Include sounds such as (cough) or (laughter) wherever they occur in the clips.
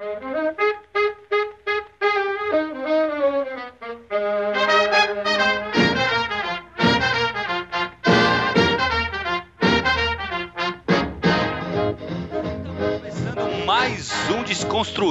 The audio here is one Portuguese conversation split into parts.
Thank you.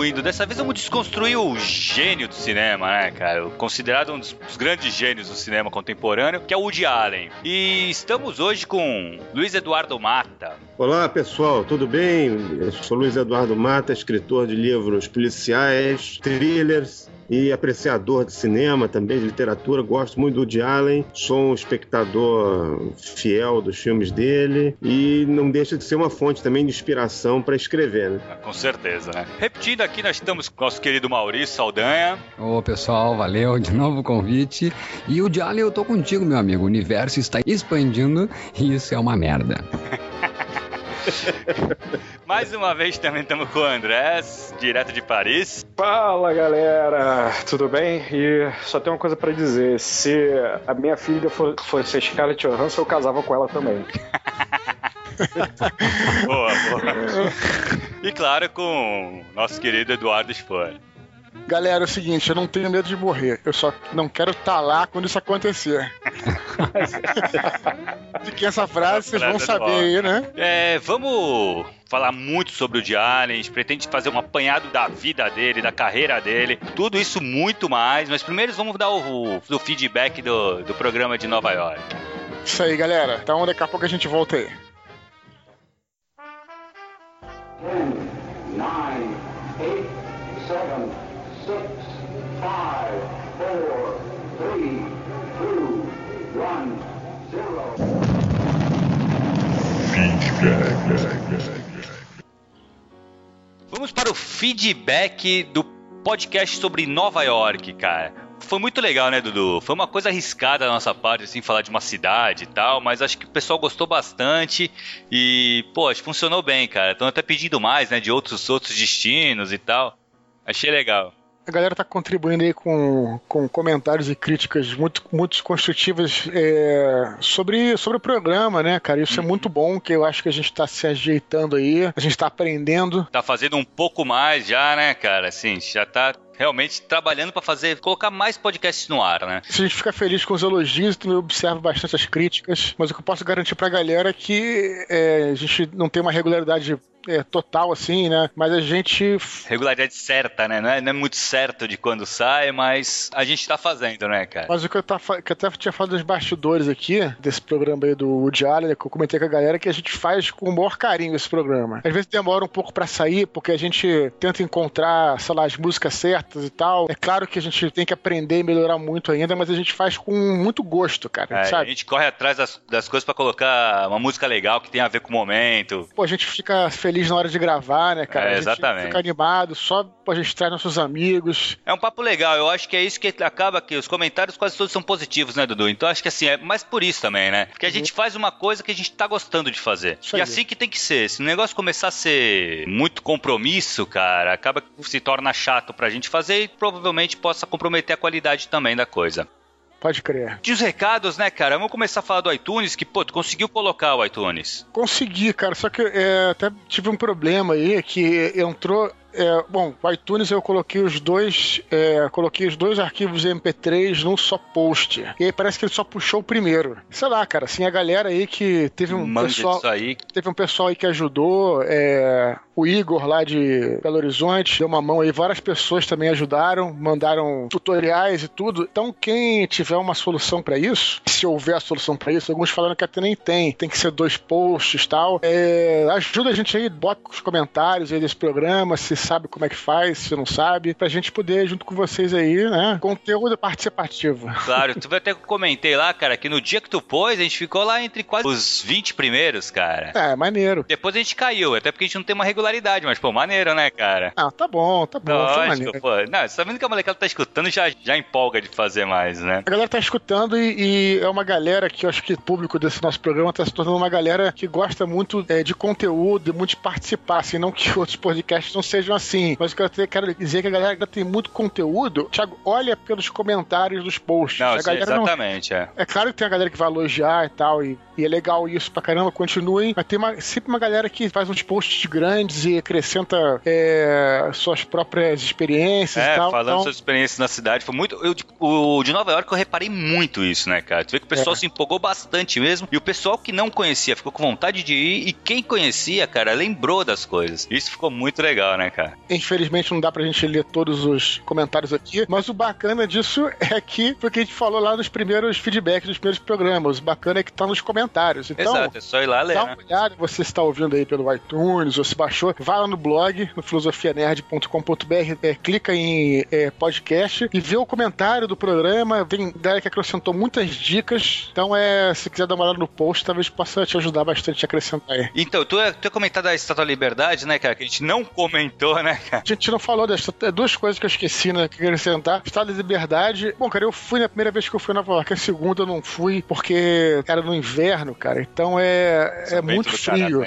Desconstruindo. Dessa vez vamos desconstruir o gênio do cinema, né, cara? Considerado um dos grandes gênios do cinema contemporâneo, que é o Woody Allen. E estamos hoje com Luiz Eduardo Mata. Olá, pessoal, tudo bem? Eu sou Luiz Eduardo Mata, escritor de livros policiais, thrillers e apreciador de cinema também, de literatura. Gosto muito do Woody Allen, sou um espectador fiel dos filmes dele e não deixa de ser uma fonte também de inspiração para escrever, né? Com certeza, né? Repetindo aqui, nós estamos com nosso querido Maurício Saldanha. Ô, pessoal, valeu de novo o convite. E o Woody Allen, eu tô contigo, meu amigo. O universo está expandindo e isso é uma merda. (laughs) (laughs) Mais uma vez também estamos com o Andrés, direto de Paris. Fala galera, tudo bem? E só tem uma coisa para dizer: se a minha filha fosse Scarlett Johansson, eu casava com ela também. (laughs) boa, boa. E claro, com nosso querido Eduardo Spor. Galera, é o seguinte, eu não tenho medo de morrer. Eu só não quero estar tá lá quando isso acontecer. (laughs) de que essa frase vocês vão saber aí, né? É, vamos falar muito sobre o gente pretende fazer um apanhado da vida dele, da carreira dele, tudo isso muito mais, mas primeiro vamos dar o, o, feedback do, do programa de Nova York. Isso aí, galera. Então daqui a pouco a gente volta aí. 10, 9, 8, 7, Vamos para o feedback do podcast sobre Nova York, cara. Foi muito legal, né, Dudu? Foi uma coisa arriscada da nossa parte, assim, falar de uma cidade e tal, mas acho que o pessoal gostou bastante e, pô, acho que funcionou bem, cara. Estão até pedindo mais, né, de outros, outros destinos e tal. Achei legal a galera tá contribuindo aí com, com comentários e críticas muito, muito construtivas é, sobre, sobre o programa, né, cara? Isso é uhum. é muito bom, que eu acho que a gente tá se ajeitando aí, a gente tá aprendendo. Tá fazendo um pouco mais já, né, cara? Assim, já tá realmente trabalhando para fazer, colocar mais podcasts no ar, né? A gente fica feliz com os elogios, também observa bastante as críticas, mas o que eu posso garantir pra galera é que é, a gente não tem uma regularidade é, total, assim, né? Mas a gente. Regularidade certa, né? Não é, não é, muito certo de quando sai, mas a gente tá fazendo, né, cara? Mas o que eu, tava, que eu até tinha falado dos bastidores aqui, desse programa aí do Woody Allen, que eu comentei com a galera, que a gente faz com o maior carinho esse programa. Às vezes demora um pouco para sair, porque a gente tenta encontrar, sei lá, as músicas certas e tal. É claro que a gente tem que aprender e melhorar muito ainda, mas a gente faz com muito gosto, cara. É, sabe? A gente corre atrás das, das coisas para colocar uma música legal que tem a ver com o momento. Pô, a gente fica feliz feliz na hora de gravar, né, cara? É, exatamente. fica animado, só pra gente trazer nossos amigos. É um papo legal, eu acho que é isso que acaba que os comentários quase todos são positivos, né, Dudu? Então acho que assim, é mais por isso também, né? Porque a gente faz uma coisa que a gente tá gostando de fazer. Isso e assim que tem que ser. Se o negócio começar a ser muito compromisso, cara, acaba que se torna chato pra gente fazer e provavelmente possa comprometer a qualidade também da coisa. Pode crer. De os recados, né, cara? Vamos começar a falar do iTunes, que, pô, tu conseguiu colocar o iTunes. Consegui, cara, só que é, até tive um problema aí, que entrou é, bom, o iTunes eu coloquei os dois, é, coloquei os dois arquivos MP3 num só post. E aí parece que ele só puxou o primeiro. Sei lá, cara, assim, a galera aí que teve um Mande pessoal, aí. teve um pessoal aí que ajudou, é, o Igor lá de Belo Horizonte deu uma mão aí, várias pessoas também ajudaram, mandaram tutoriais e tudo. Então, quem tiver uma solução para isso, se houver a solução para isso, alguns falaram que até nem tem, tem que ser dois posts e tal. É, ajuda a gente aí, bota os comentários aí desse programa, se sabe como é que faz, se não sabe, pra gente poder, junto com vocês aí, né, conteúdo participativo. Claro, tu até comentei lá, cara, que no dia que tu pôs, a gente ficou lá entre quase os 20 primeiros, cara. É, maneiro. Depois a gente caiu, até porque a gente não tem uma regularidade, mas, pô, maneiro, né, cara? Ah, tá bom, tá bom. Lógico, pô. Não, você tá vendo que a molecada tá escutando já, já empolga de fazer mais, né? A galera tá escutando e, e é uma galera que eu acho que o público desse nosso programa tá se tornando uma galera que gosta muito é, de conteúdo, muito de participar, assim, não que (laughs) outros podcasts não sejam assim. Mas o que eu quero dizer é que a galera tem muito conteúdo. Thiago, olha pelos comentários dos posts. Não, sim, exatamente, não... é. É claro que tem a galera que vai elogiar e tal, e, e é legal isso pra caramba, continuem. Mas tem uma, sempre uma galera que faz uns posts grandes e acrescenta é, suas próprias experiências é, e tal. falando então, suas experiências na cidade. Foi muito. Eu, o de Nova York eu reparei muito isso, né, cara? Tu vê que o pessoal É. se empolgou bastante mesmo. E o pessoal que não conhecia ficou com vontade de ir. E quem conhecia, cara, lembrou das coisas. Isso ficou muito legal, né, cara? Infelizmente não dá pra gente ler todos os comentários aqui, mas o bacana disso (laughs) é que foi o que a gente falou lá nos primeiros feedbacks dos primeiros programas. O bacana é que tá nos comentários. Então, Exato, é só ir lá ler, Dá né? uma olhada, você está ouvindo aí pelo iTunes ou se baixou, vai lá no blog, no filosofianerd.com.br, é, clica em é, podcast e vê o comentário do programa. Tem ideia que acrescentou muitas dicas. Então, é, se quiser dar uma olhada no post, talvez possa te ajudar bastante a acrescentar aí. Então, tu, tu ia comentar da Estátua da Liberdade, né, cara? Que a gente não comentou, né, cara? A gente não falou dessa. é Duas coisas que eu esqueci, né? Que eu queria acrescentar. Estado de liberdade. Bom, cara, eu fui na primeira vez que eu fui na Nova York. A segunda eu não fui porque era no inverno, cara. Então é, é muito frio.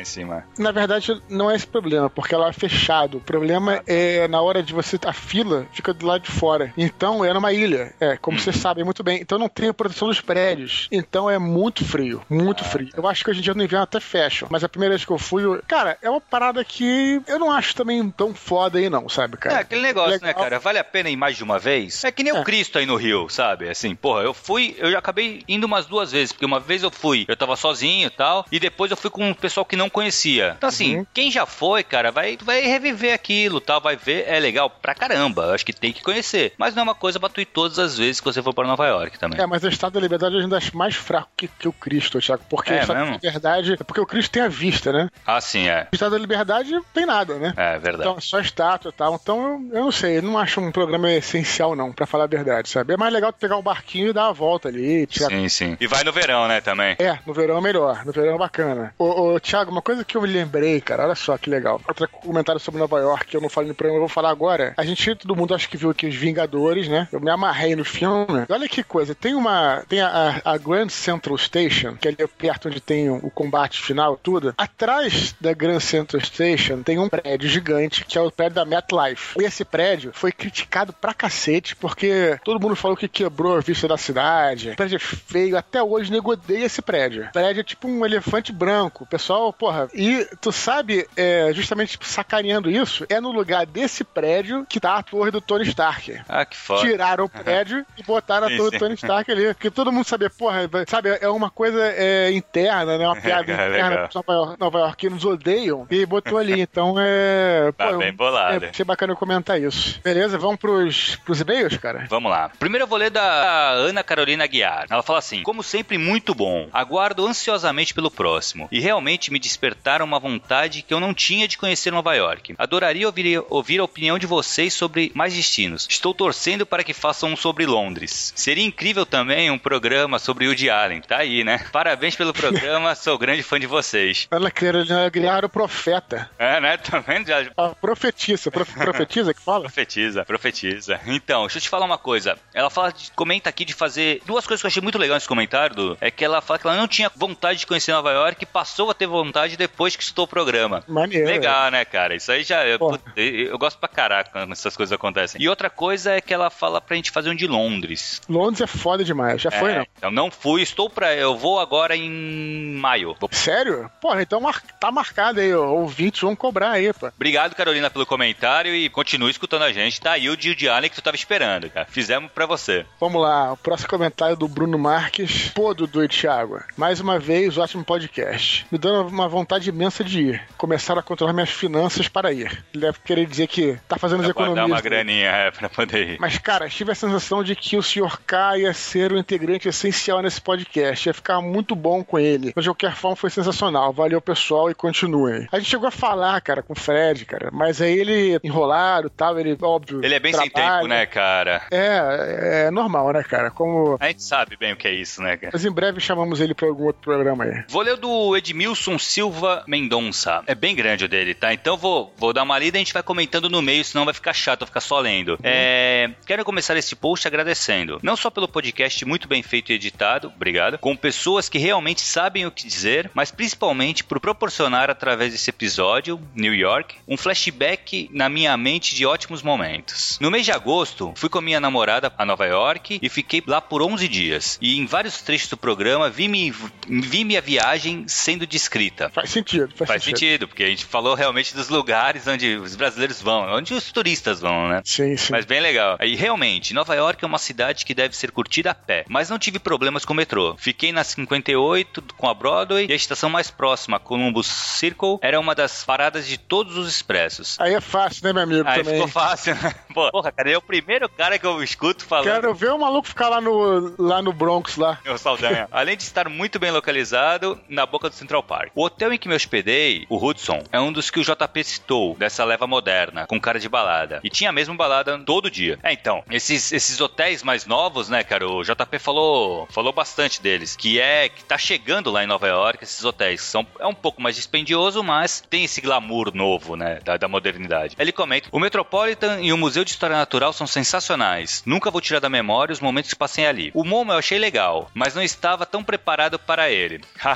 Na verdade, não é esse problema, porque ela é fechado. O problema é na hora de você. A fila fica do lado de fora. Então é numa ilha. É, como vocês sabem muito bem. Então não tem a proteção dos prédios. Então é muito frio. Muito frio. Eu acho que hoje em dia no inverno até fecham. Mas a primeira vez que eu fui, eu- cara, é uma parada que eu não acho também tão foda aí, não, sabe, É, cara? aquele negócio, né, Legal. cara? Vale a pena ir mais de uma vez? É que nem É. o Cristo aí no Rio, sabe? Assim, porra, eu fui, eu já acabei indo umas duas vezes, porque uma vez eu fui, eu tava sozinho e tal, e depois eu fui com um pessoal que não conhecia. Então, assim, Uhum. quem já foi, cara, vai, vai reviver aquilo, tal, vai ver, é legal pra caramba. Eu acho que tem que conhecer. Mas não é uma coisa pra tu ir todas as vezes que você for pra Nova York também. É, mas o Estado da Liberdade eu ainda acho mais fraco que, que o Cristo, Thiago. Porque É o Estado mesmo? da Liberdade. É porque o Cristo tem a vista, né? Ah, sim, é. O Estado da Liberdade tem nada, né? É verdade. Então, é só estátua e tal. Então, eu, eu não sei, eu não acho um programa essencial, não, pra falar a verdade, sabe? É mais legal tu pegar um barquinho e dar uma volta ali, tirar Sim, sim. E vai no verão, né, também. É, no verão é melhor. No verão é bacana. Ô, ô, Thiago, uma coisa que eu me lembrei, cara, olha só que legal. Outro comentário sobre Nova York que eu não falei no programa, eu vou falar agora. A gente, todo mundo acho que viu aqui os Vingadores, né? Eu me amarrei no filme. Olha que coisa, tem uma. Tem a, a Grand Central Station, que é ali perto onde tem o, o combate final, tudo. Atrás da Grand Central Station tem um prédio gigante, que é o prédio da MetLife. E esse prédio foi criticado pra cacete, porque todo mundo falou que quebrou a vista da cidade. O prédio é feio, até hoje nego odeia esse prédio. O prédio é tipo um elefante branco. O pessoal, porra, e tu sabe, é, justamente tipo, sacaneando isso, é no lugar desse prédio que tá a torre do Tony Stark. Ah, que foda. Tiraram o (laughs) prédio e botaram a torre do Tony Stark ali. Porque todo mundo sabia, porra, sabe, é uma coisa é, interna, né? Uma (laughs) piada É, interna que os Nova, York- Nova Yorkinos odeiam e botou ali. Então é. Tá pô, bem bolado. É, achei bacana eu comentar isso. Beleza, vamos pros, pros e-mails, cara? Vamos lá. Primeiro eu vou ler da Ana Carolina Guiar. Ela fala assim: Como sempre, muito bom. Aguardo ansiosamente pelo próximo. E realmente me despertaram uma vontade que eu não tinha de conhecer Nova York. Adoraria ouvir, ouvir a opinião de vocês sobre mais destinos. Estou torcendo para que façam um sobre Londres. Seria incrível também um programa sobre Woody Allen. Tá aí, né? (laughs) Parabéns pelo programa, sou grande fã de vocês. Ela queria criar o profeta. É, né? (laughs) Tá vendo? Já A profetisa. Prof, (laughs) profetiza que fala? Profetiza, profetiza. Então, deixa eu te falar uma coisa. Ela fala, de- comenta aqui de fazer duas coisas que eu achei muito legal nesse comentário, Dudu. É que ela fala que ela não tinha vontade de conhecer Nova York e passou a ter vontade depois que escutou o programa. Maneiro. Legal, né, cara? Isso aí já. Eu, eu- eu gosto pra caraca quando essas coisas acontecem. E outra coisa é que ela fala pra gente fazer um de Londres. Londres é foda demais. Já foi, É, não? Então não fui, estou pra. Eu vou agora em maio. Vou- Sério? Porra, então mar- tá marcado aí, ó. Ouvintes vão cobrar aí, pô. Obrigado, Carolina, pelo comentário e continue escutando a gente. Tá aí o Dio de Allen que tu tava esperando, cara. Fizemos pra você. Vamos lá, o próximo comentário do Bruno Marques. Pô, Dudu e Thiago, mais uma vez, ótimo podcast. Me dando uma vontade imensa de ir. Começar a controlar minhas finanças para ir. Ele deve querer dizer que tá fazendo as Pra dar economias. uma graninha, é, pra poder ir. Mas, cara, tive a sensação de que o Sr. K ia ser um integrante essencial nesse podcast. Ia ficar muito bom com ele. Mas, de qualquer forma, foi sensacional. Valeu, pessoal, e continuem. A gente chegou a falar, cara, com o Fred, cara. Mas aí ele enrolado e tal, ele, óbvio. Ele é bem sem trabalha. tempo, né, cara? É, é normal, né, cara? Como. A gente sabe bem o que é isso, né, cara? Mas em breve chamamos ele pra algum outro programa aí. Vou ler o do Edmilson Silva Mendonça. É bem grande o dele, tá? Então vou, vou dar uma lida e a gente vai comentando no meio, senão vai ficar chato, vai ficar só lendo. É, quero começar esse post agradecendo. Não só pelo podcast muito bem feito e editado, obrigado, com pessoas que realmente sabem o que dizer, mas principalmente por proporcionar através desse episódio, New York, um flashback na minha mente de ótimos momentos. No mês de agosto, fui com a minha namorada a Nova York e fiquei lá por 11 dias. E em vários trechos do programa vi, -me, vi minha viagem sendo descrita. Faz sentido, faz, Faz sentido, porque a gente falou realmente dos lugares onde os brasileiros vão, onde os turistas vão, né? Sim, sim. Mas bem legal. E realmente, Nova York é uma cidade que deve ser curtida a pé, mas não tive problemas com o metrô. Fiquei na 58 com a Broadway e a estação mais próxima, Columbus Circle, era uma das paradas de todos os expressos. Aí é fácil, né, meu amigo? Aí também. ficou fácil, né? (laughs) Porra, cara, ele é o primeiro cara que eu escuto falando. Quero ver o maluco ficar lá no, lá no Bronx, lá. Meu Saldanha. (laughs) Além de estar muito bem localizado na boca do Central Park. O hotel em que me hospedei, o Hudson, é um dos que o JP citou, dessa leva moderna, com cara de balada. E tinha mesmo balada todo dia. É, então, esses, esses hotéis mais novos, né, cara, o JP falou, falou bastante deles, que é que tá chegando lá em Nova York, esses hotéis são é um pouco mais dispendioso, mas tem esse glamour novo, né, da, da modernidade. Ele comenta: "O Metropolitan e o Museu de História Natural são sensacionais. Nunca vou tirar da memória os momentos que passei ali. O MoMA eu achei legal, mas não estava tão preparado para ele." (laughs)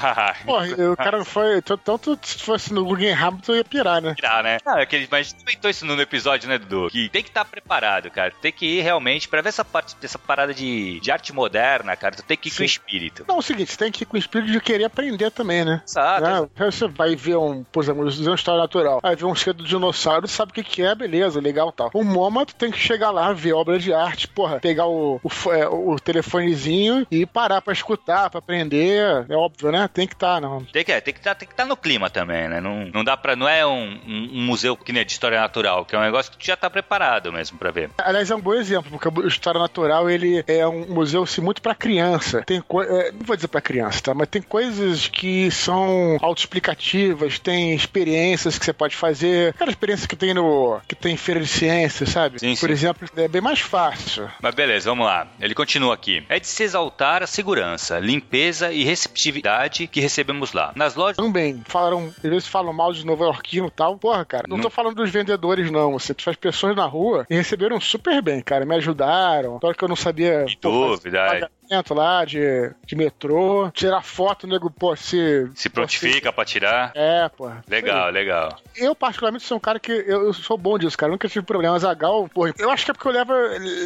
E o cara foi. Tanto se fosse no Guggenheim Hamilton ia pirar, né? Tirar, né? Ah, é que ele, mas a gente comentou isso no episódio, né, Dudu? Que tem que estar preparado, cara. Tem que ir realmente pra ver essa parte, essa parada de, de arte moderna, cara. Tu tem que ir com Sim. espírito. Não, é o seguinte, tem que ir com o espírito de querer aprender também, né? Exato. Né? Você vai ver um, por exemplo, um museu de história natural, aí vê um cedo de dinossauro, sabe o que, que é, beleza, legal tal. O MoMA, tu tem que chegar lá, ver obra de arte, porra, pegar o, o, é, o telefonezinho e parar pra escutar, pra aprender. É óbvio, né? Tem que estar, não. Tem que, é, tem que estar tem que tá no clima também, né? Não, não dá pra. Não é um, um- museu que nem de história natural, que é um negócio que tu já tá preparado mesmo pra ver. Aliás, é um bom exemplo, porque o História Natural ele é um museu assim, muito pra criança. Tem co- é, não vou dizer pra criança, tá? Mas tem coisas que são autoexplicativas, tem experiências que você pode fazer. Aquela experiência que tem no que tem em feira de ciência, sabe? Sim, Por sim. exemplo, é bem mais fácil. Mas beleza, vamos lá. Ele continua aqui. É de se exaltar a segurança, limpeza e receptividade que recebemos lá. Nas lojas. Também, falaram, às vezes falam mal de Nova Yorkino e tal. Porra, cara, não, Não- tô falando dos vendedores, não. Você faz pessoas na rua e receberam super bem, cara. Me ajudaram. Só que eu não sabia. Fazer dúvida, é. Lá de, de metrô, tirar foto, nego, pô, se. Se prontifica pra tirar. É, pô. Legal, legal. Eu, particularmente, sou um cara que eu, eu sou bom disso, cara. Eu nunca tive problema. Zagal, porra, eu acho que é porque eu levo,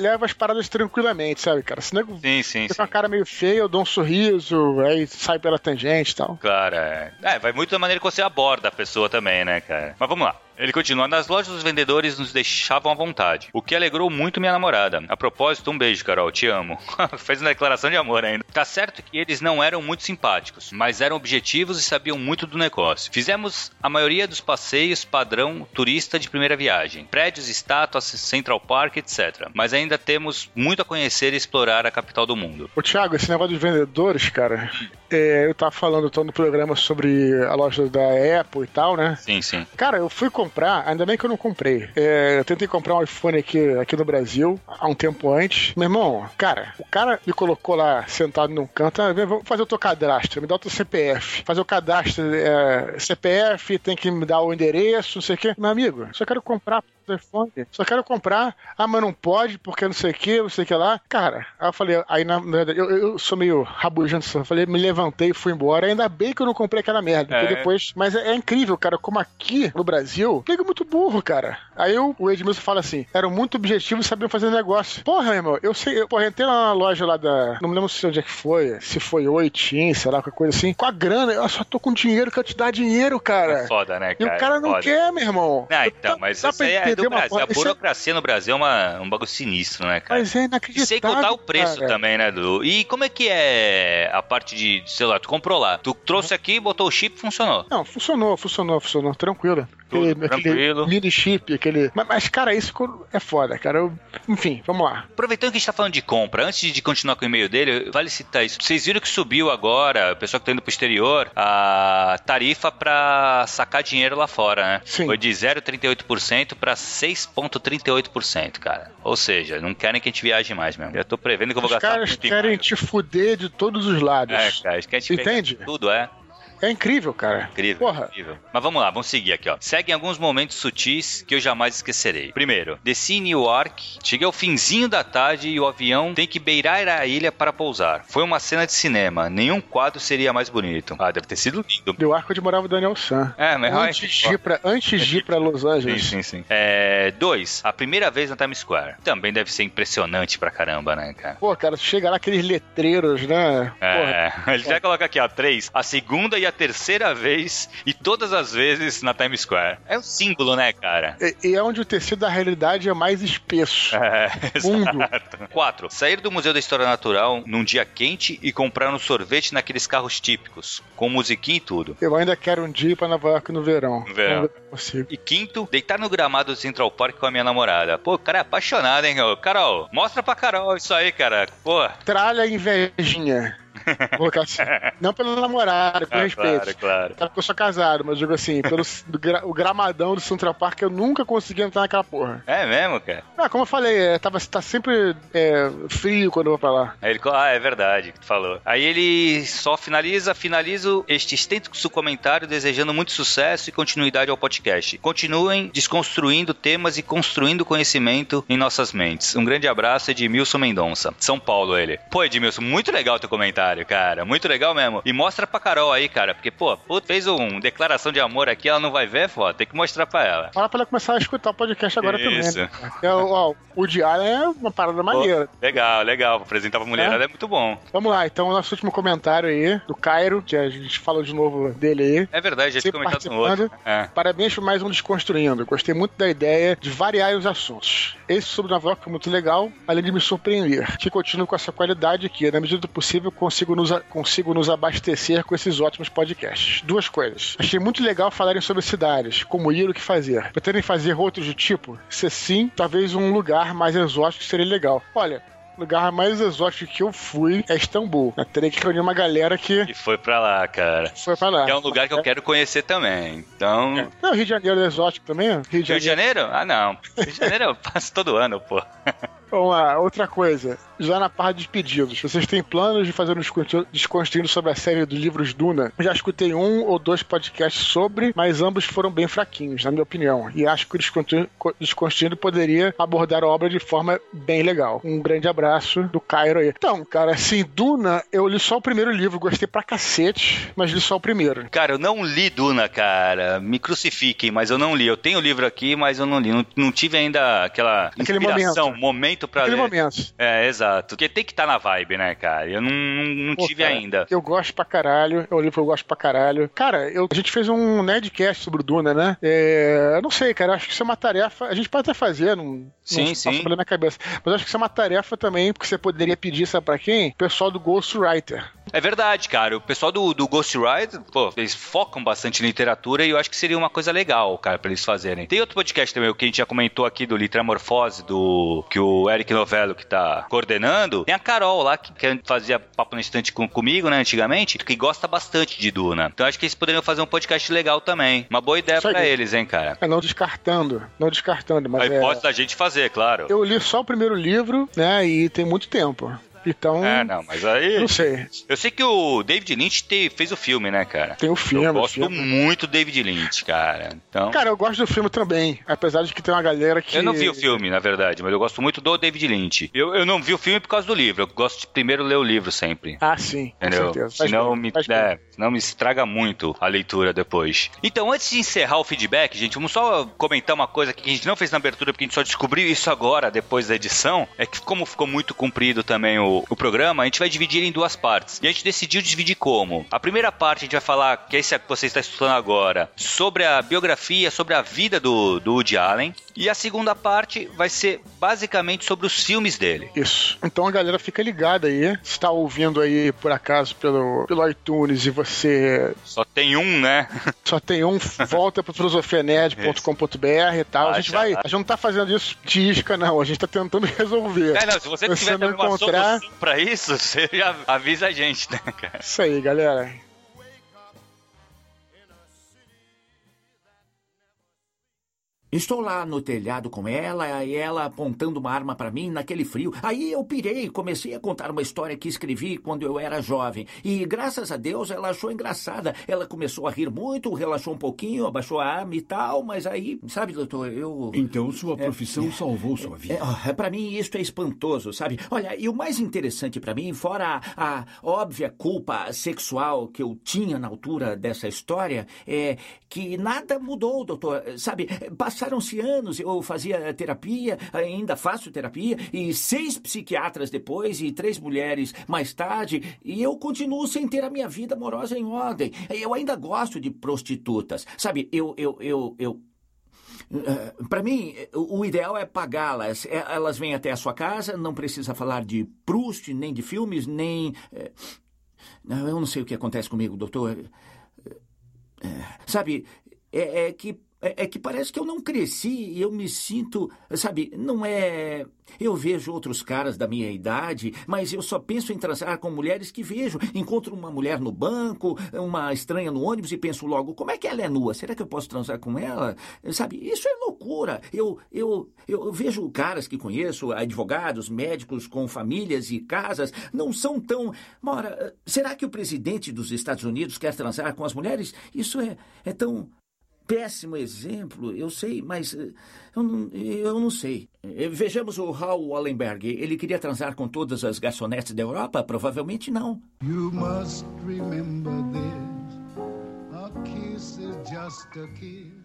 levo as paradas tranquilamente, sabe, cara? Se nego Sim, sim, fica sim. com a cara meio feia, eu dou um sorriso, aí sai pela tangente e tal. Claro, é. É, vai muito da maneira que você aborda a pessoa também, né, cara? Mas vamos lá. Ele continua. Nas lojas, os vendedores nos deixavam à vontade, o que alegrou muito minha namorada. A propósito, um beijo, Carol, te amo. (laughs) Fez uma declaração de amor ainda. Tá certo que eles não eram muito simpáticos, mas eram objetivos e sabiam muito do negócio. Fizemos a maioria dos passeios padrão turista de primeira viagem: prédios, estátuas, Central Park, etc. Mas ainda temos muito a conhecer e explorar a capital do mundo. Ô, Thiago, esse negócio dos vendedores, cara, é, eu tava falando tô no programa sobre a loja da Apple e tal, né? Sim, sim. Cara, eu fui comprar, ainda bem que eu não comprei. É, eu tentei comprar um iPhone aqui, aqui no Brasil, há um tempo antes. Meu irmão, cara, o cara me colocou lá sentado num canto, ah, vamos fazer o teu cadastro, me dá o teu CPF. Fazer o cadastro, é, CPF, tem que me dar o endereço, não sei o quê. Meu amigo, só quero comprar telefone, só quero comprar, ah, mas não pode, porque não sei o que, não sei o que lá. Cara, aí eu falei, aí na verdade, eu, eu sou meio rabugento, eu falei, me levantei e fui embora. Ainda bem que eu não comprei aquela merda, É. depois. Mas é, é incrível, cara, como aqui no Brasil, liga muito burro, cara. Aí eu, o Edmilson fala assim: eram muito objetivos e sabiam fazer negócio. Porra, irmão, eu sei, eu, porra, entrei lá na loja lá da. Não me lembro se onde é que foi, se foi Oitim, sei lá, qualquer coisa assim. Com a grana, eu só tô com dinheiro, quero te dar dinheiro, cara. É foda, né, E cara? o cara não Foda. quer, meu irmão. Ah, então, mas dá isso aí é do Brasil. forma- A é- burocracia no Brasil é uma, um bagulho sinistro, né, cara? Mas é E inacreditável. sem contar o preço cara. também, né, Dudu? E como é que é a parte de de celular? Tu comprou lá, tu trouxe aqui, botou o chip, funcionou. Não, funcionou, funcionou, funcionou, tranquilo. Tudo tranquilo. mini chip, aquele. Mas, mas, cara, isso é foda, cara. Eu- Enfim, vamos lá. Aproveitando que a gente tá falando de compra, antes de continuar com o e-mail dele, vale citar isso. Vocês viram que subiu agora, o pessoal que tá indo pro exterior, a tarifa pra sacar dinheiro lá fora, né? Sim. Foi de 0,38% pra 6,38%, cara. Ou seja, não querem que a gente viaje mais mesmo. Já tô prevendo que eu vou Os gastar caras muito querem mais. te fuder de todos os lados. É, cara, eles querem te Entende? tudo, é. É incrível, cara. Incrível, Porra. incrível. Mas vamos lá, vamos seguir aqui, ó. Seguem alguns momentos sutis que eu jamais esquecerei. Primeiro, desci em Newark, cheguei ao finzinho da tarde e o avião tem que beirar a ilha para pousar. Foi uma cena de cinema, nenhum quadro seria mais bonito. Ah, deve ter sido lindo. Deu arco onde morava o Daniel San. É, mas Antes de ir pra, antes de ir pra Los Sim, Angeles. sim, sim. É, dois, a primeira vez na Times Square. Também deve ser impressionante pra caramba, né, cara? Pô, cara, chega lá aqueles letreiros, né? Porra. É, (laughs) ele já coloca aqui, ó, três. A segunda e a a terceira vez e todas as vezes na Times Square. É um símbolo, né, cara? E, e é onde o tecido da realidade é mais espesso. (laughs) É, Mundo. Exato. 4. Sair do Museu da História Natural num dia quente e comprar um sorvete naqueles carros típicos, com musiquinha e tudo. Eu ainda quero um dia para Nova York no verão. No verão. E quinto, deitar no gramado do Central Park com a minha namorada. Pô, o cara é apaixonado, hein? Carol, mostra pra Carol isso aí, cara. Pô. Tralha invejinha. Colocar assim. (laughs) Não pelo namorado, com ah, respeito. Claro, claro. Porque eu sou casado, mas digo assim, pelo o gramadão do Central Park, eu nunca consegui entrar naquela porra. É mesmo, cara? Ah, como eu falei, é, tava, tá sempre é, frio quando eu vou pra lá. Aí ele, ah, é verdade, que tu falou. Aí ele só finaliza, finalizo este extenso comentário desejando muito sucesso e continuidade ao podcast. Continuem desconstruindo temas e construindo conhecimento em nossas mentes. Um grande abraço, Edmilson Mendonça. São Paulo, ele. Pô, Edmilson, muito legal teu comentário cara. Muito legal mesmo. E mostra pra Carol aí, cara. Porque, pô, fez uma declaração de amor aqui, ela não vai ver, pô. Tem que mostrar pra ela. Fala pra ela começar a escutar o podcast agora Isso. também. Né? É, ó, o Diário é uma parada maneira. Pô, legal, legal. Apresentar pra mulher é? é muito bom. Vamos lá, então, o nosso último comentário aí, do Cairo, que a gente falou de novo dele aí. É verdade, já tinha comentado no outro. É. Parabéns por mais um Desconstruindo. Gostei muito da ideia de variar os assuntos. Esse sobre Nova York é muito legal, além de me surpreender. Que continue com essa qualidade aqui. Na medida do possível, consigo nos, consigo nos abastecer com esses ótimos podcasts. Duas coisas. Achei muito legal falarem sobre cidades, como ir o que fazer. Pretendem fazer outros do tipo? Se sim, talvez um lugar mais exótico seria legal. Olha, lugar mais exótico que eu fui é Istambul. Eu teria que reunir uma galera que. E foi pra lá, cara. Foi pra lá. Que é um lugar que eu quero conhecer também. Então. É. Não, Rio de Janeiro é exótico também? Rio de Janeiro? Rio de Janeiro? Ah, não. Rio de Janeiro eu (laughs) passo todo ano, pô. Vamos lá, outra coisa. Já na parte de pedidos, vocês têm planos de fazer um desconstruindo sobre a série dos livros Duna? Já escutei um ou dois podcasts sobre, mas ambos foram bem fraquinhos, na minha opinião. E acho que o Desconstruindo poderia abordar a obra de forma bem legal. Um grande abraço do Cairo aí. Então, cara, assim, Duna, eu li só o primeiro livro, gostei pra cacete, mas li só o primeiro. Cara, eu não li Duna, cara. Me crucifiquem, mas eu não li. Eu tenho o livro aqui, mas eu não li. Não, não tive ainda aquela Aquele inspiração, momento, momento pra Aquele ler. momento. É, exato. Porque tem que estar tá na vibe, né, cara? Eu não, não Pô, tive cara, ainda. Eu gosto pra caralho. É um livro que eu gosto pra caralho. Cara, eu, a gente fez um Nerdcast sobre o Duna, né? É, eu não sei, cara. Acho que isso é uma tarefa. A gente pode até fazer, não, sim, não sim. na minha cabeça. Mas acho que isso é uma tarefa também, porque você poderia pedir, sabe pra quem? O pessoal do Ghostwriter. É verdade, cara. O pessoal do, do Ghostwriter, pô, eles focam bastante em literatura e eu acho que seria uma coisa legal, cara, pra eles fazerem. Tem outro podcast também, o que a gente já comentou aqui do Litramorfose, do que o Eric Novello que tá coordenando. Tem a Carol lá, que, que fazia papo no instante com, comigo, né, antigamente, que gosta bastante de Duna. Então acho que eles poderiam fazer um podcast legal também. Uma boa ideia para eles, hein, cara. É, não descartando, não descartando, mas. A hipótese é... da gente fazer, claro. Eu li só o primeiro livro, né, e tem muito tempo. Então. É, não, mas aí. Não sei. Eu sei que o David Lynch te, fez o filme, né, cara? Tem o filme. Eu gosto filme. muito do David Lynch, cara. Então... Cara, eu gosto do filme também. Apesar de que tem uma galera que. Eu não vi o filme, na verdade, mas eu gosto muito do David Lynch. Eu, eu não vi o filme por causa do livro. Eu gosto de primeiro ler o livro sempre. Ah, sim. Entendeu? Com certeza. senão, bem, me, é, senão me estraga muito a leitura depois. Então, antes de encerrar o feedback, gente, vamos só comentar uma coisa que a gente não fez na abertura, porque a gente só descobriu isso agora, depois da edição. É que, como ficou muito comprido também o, o programa, gente vai dividir em duas partes. E a gente decidiu dividir como? A primeira parte a gente vai falar, que é esse que você está estudando agora, sobre a biografia, sobre a vida do, do Woody Allen. E a segunda parte vai ser basicamente sobre os filmes dele. Isso. Então a galera fica ligada aí. Está ouvindo aí, por acaso, pelo, pelo iTunes e você. Só tem um, né? (laughs) Só tem um. Volta para filosofianerd.com.br e tal. Ah, a gente vai. A gente não tá fazendo isso de isca, não. A gente tá tentando (laughs) resolver. É, não, se você, você tiver uma encontrar... solução pra isso, (laughs) você já avisa a gente, né, cara? Isso aí, galera. Estou lá no telhado com ela e ela apontando uma arma para mim naquele frio. Aí eu pirei e comecei a contar uma história que escrevi quando eu era jovem. E graças a Deus ela achou engraçada. Ela começou a rir muito, relaxou um pouquinho, abaixou a arma e tal, mas aí, sabe, doutor, eu. Então sua é, profissão é, salvou sua vida. É, para mim isso é espantoso, sabe? Olha, e o mais interessante para mim, fora a, a óbvia culpa sexual que eu tinha na altura dessa história, é que nada mudou, doutor. Sabe, passei passaram-se anos, eu fazia terapia, ainda faço terapia, e seis psiquiatras depois, e três mulheres mais tarde, e eu continuo sem ter a minha vida amorosa em ordem. Eu ainda gosto de prostitutas. Sabe, eu, eu, eu, eu Uh, para mim, o ideal é pagá-las. É, elas vêm até a sua casa, não precisa falar de Proust, nem de filmes, nem. Uh, eu não sei o que acontece comigo, doutor. Sabe, é, é que é, é, que parece que eu não cresci e eu me sinto, sabe, não é. Eu vejo outros caras da minha idade, mas eu só penso em transar com mulheres que vejo. Encontro uma mulher no banco, uma estranha no ônibus e penso logo, como é que ela é nua? Será que eu posso transar com ela? Sabe, isso é loucura. Eu, eu, eu vejo caras que conheço, advogados, médicos com famílias e casas, não são tão. Mora, será que o presidente dos Estados Unidos quer transar com as mulheres? Isso é, é tão péssimo exemplo, eu sei, mas eh, eu não, eu não sei. Eh, vejamos o Hal Wallenberg. Ele queria transar com todas as garçonetes da Europa? Provavelmente não. You must remember this. A kiss is just a kiss.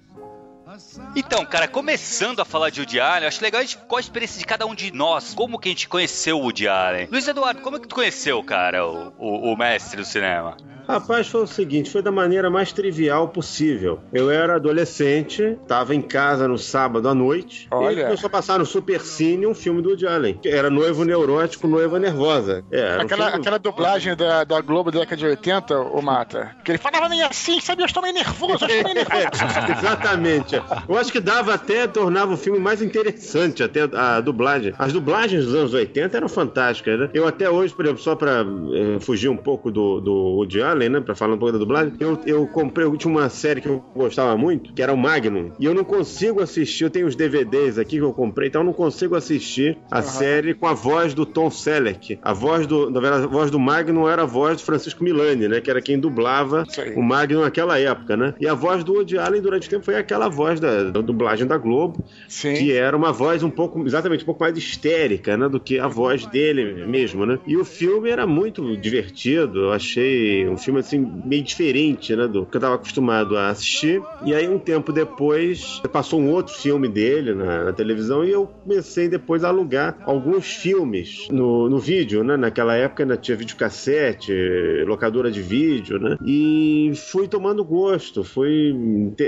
Então, cara, começando a falar de Woody Allen, acho legal a gente, qual a experiência de cada um de nós, como que a gente conheceu o Woody Allen. Luiz Eduardo, como é que tu conheceu, cara, o, o, o mestre do cinema? Rapaz, foi o seguinte, foi da maneira mais trivial possível. Eu era adolescente, estava em casa no sábado à noite, Olha. e começou a passar no Super Cine um filme do Woody Allen, que era Noivo Neurótico, Noiva Nervosa. É, aquela, um aquela dublagem da, da Globo da década de 80, o Mata, que ele falava nem assim, sabe, eu estou meio nervoso, eu estou meio nervoso. (laughs) Exatamente. Eu acho que dava até, tornava o filme mais interessante, até a dublagem. As dublagens dos anos 80 eram fantásticas, né? Eu até hoje, por exemplo, só para eh, fugir um pouco do, do Woody Allen, né? Pra falar um pouco da dublagem. Eu, eu comprei, eu tinha uma série que eu gostava muito, que era o Magnum. E eu não consigo assistir, eu tenho os DVDs aqui que eu comprei, então eu não consigo assistir a uhum. série com a voz do Tom Selleck. A voz do, na verdade, a voz do Magnum era a voz de Francisco Milani, né? Que era quem dublava o Magnum naquela época, né? E a voz do Woody Allen durante o tempo foi aquela voz da, da dublagem da Globo, Sim. que era uma voz um pouco, exatamente, um pouco mais histérica, né? Do que a voz dele mesmo, né? E o filme era muito divertido, eu achei um filme assim meio diferente, né, do que eu estava acostumado a assistir. E aí um tempo depois passou um outro filme dele na, na televisão e eu comecei depois a alugar alguns filmes no, no vídeo, né? Naquela época ainda tinha videocassete, locadora de vídeo, né? E fui tomando gosto, fui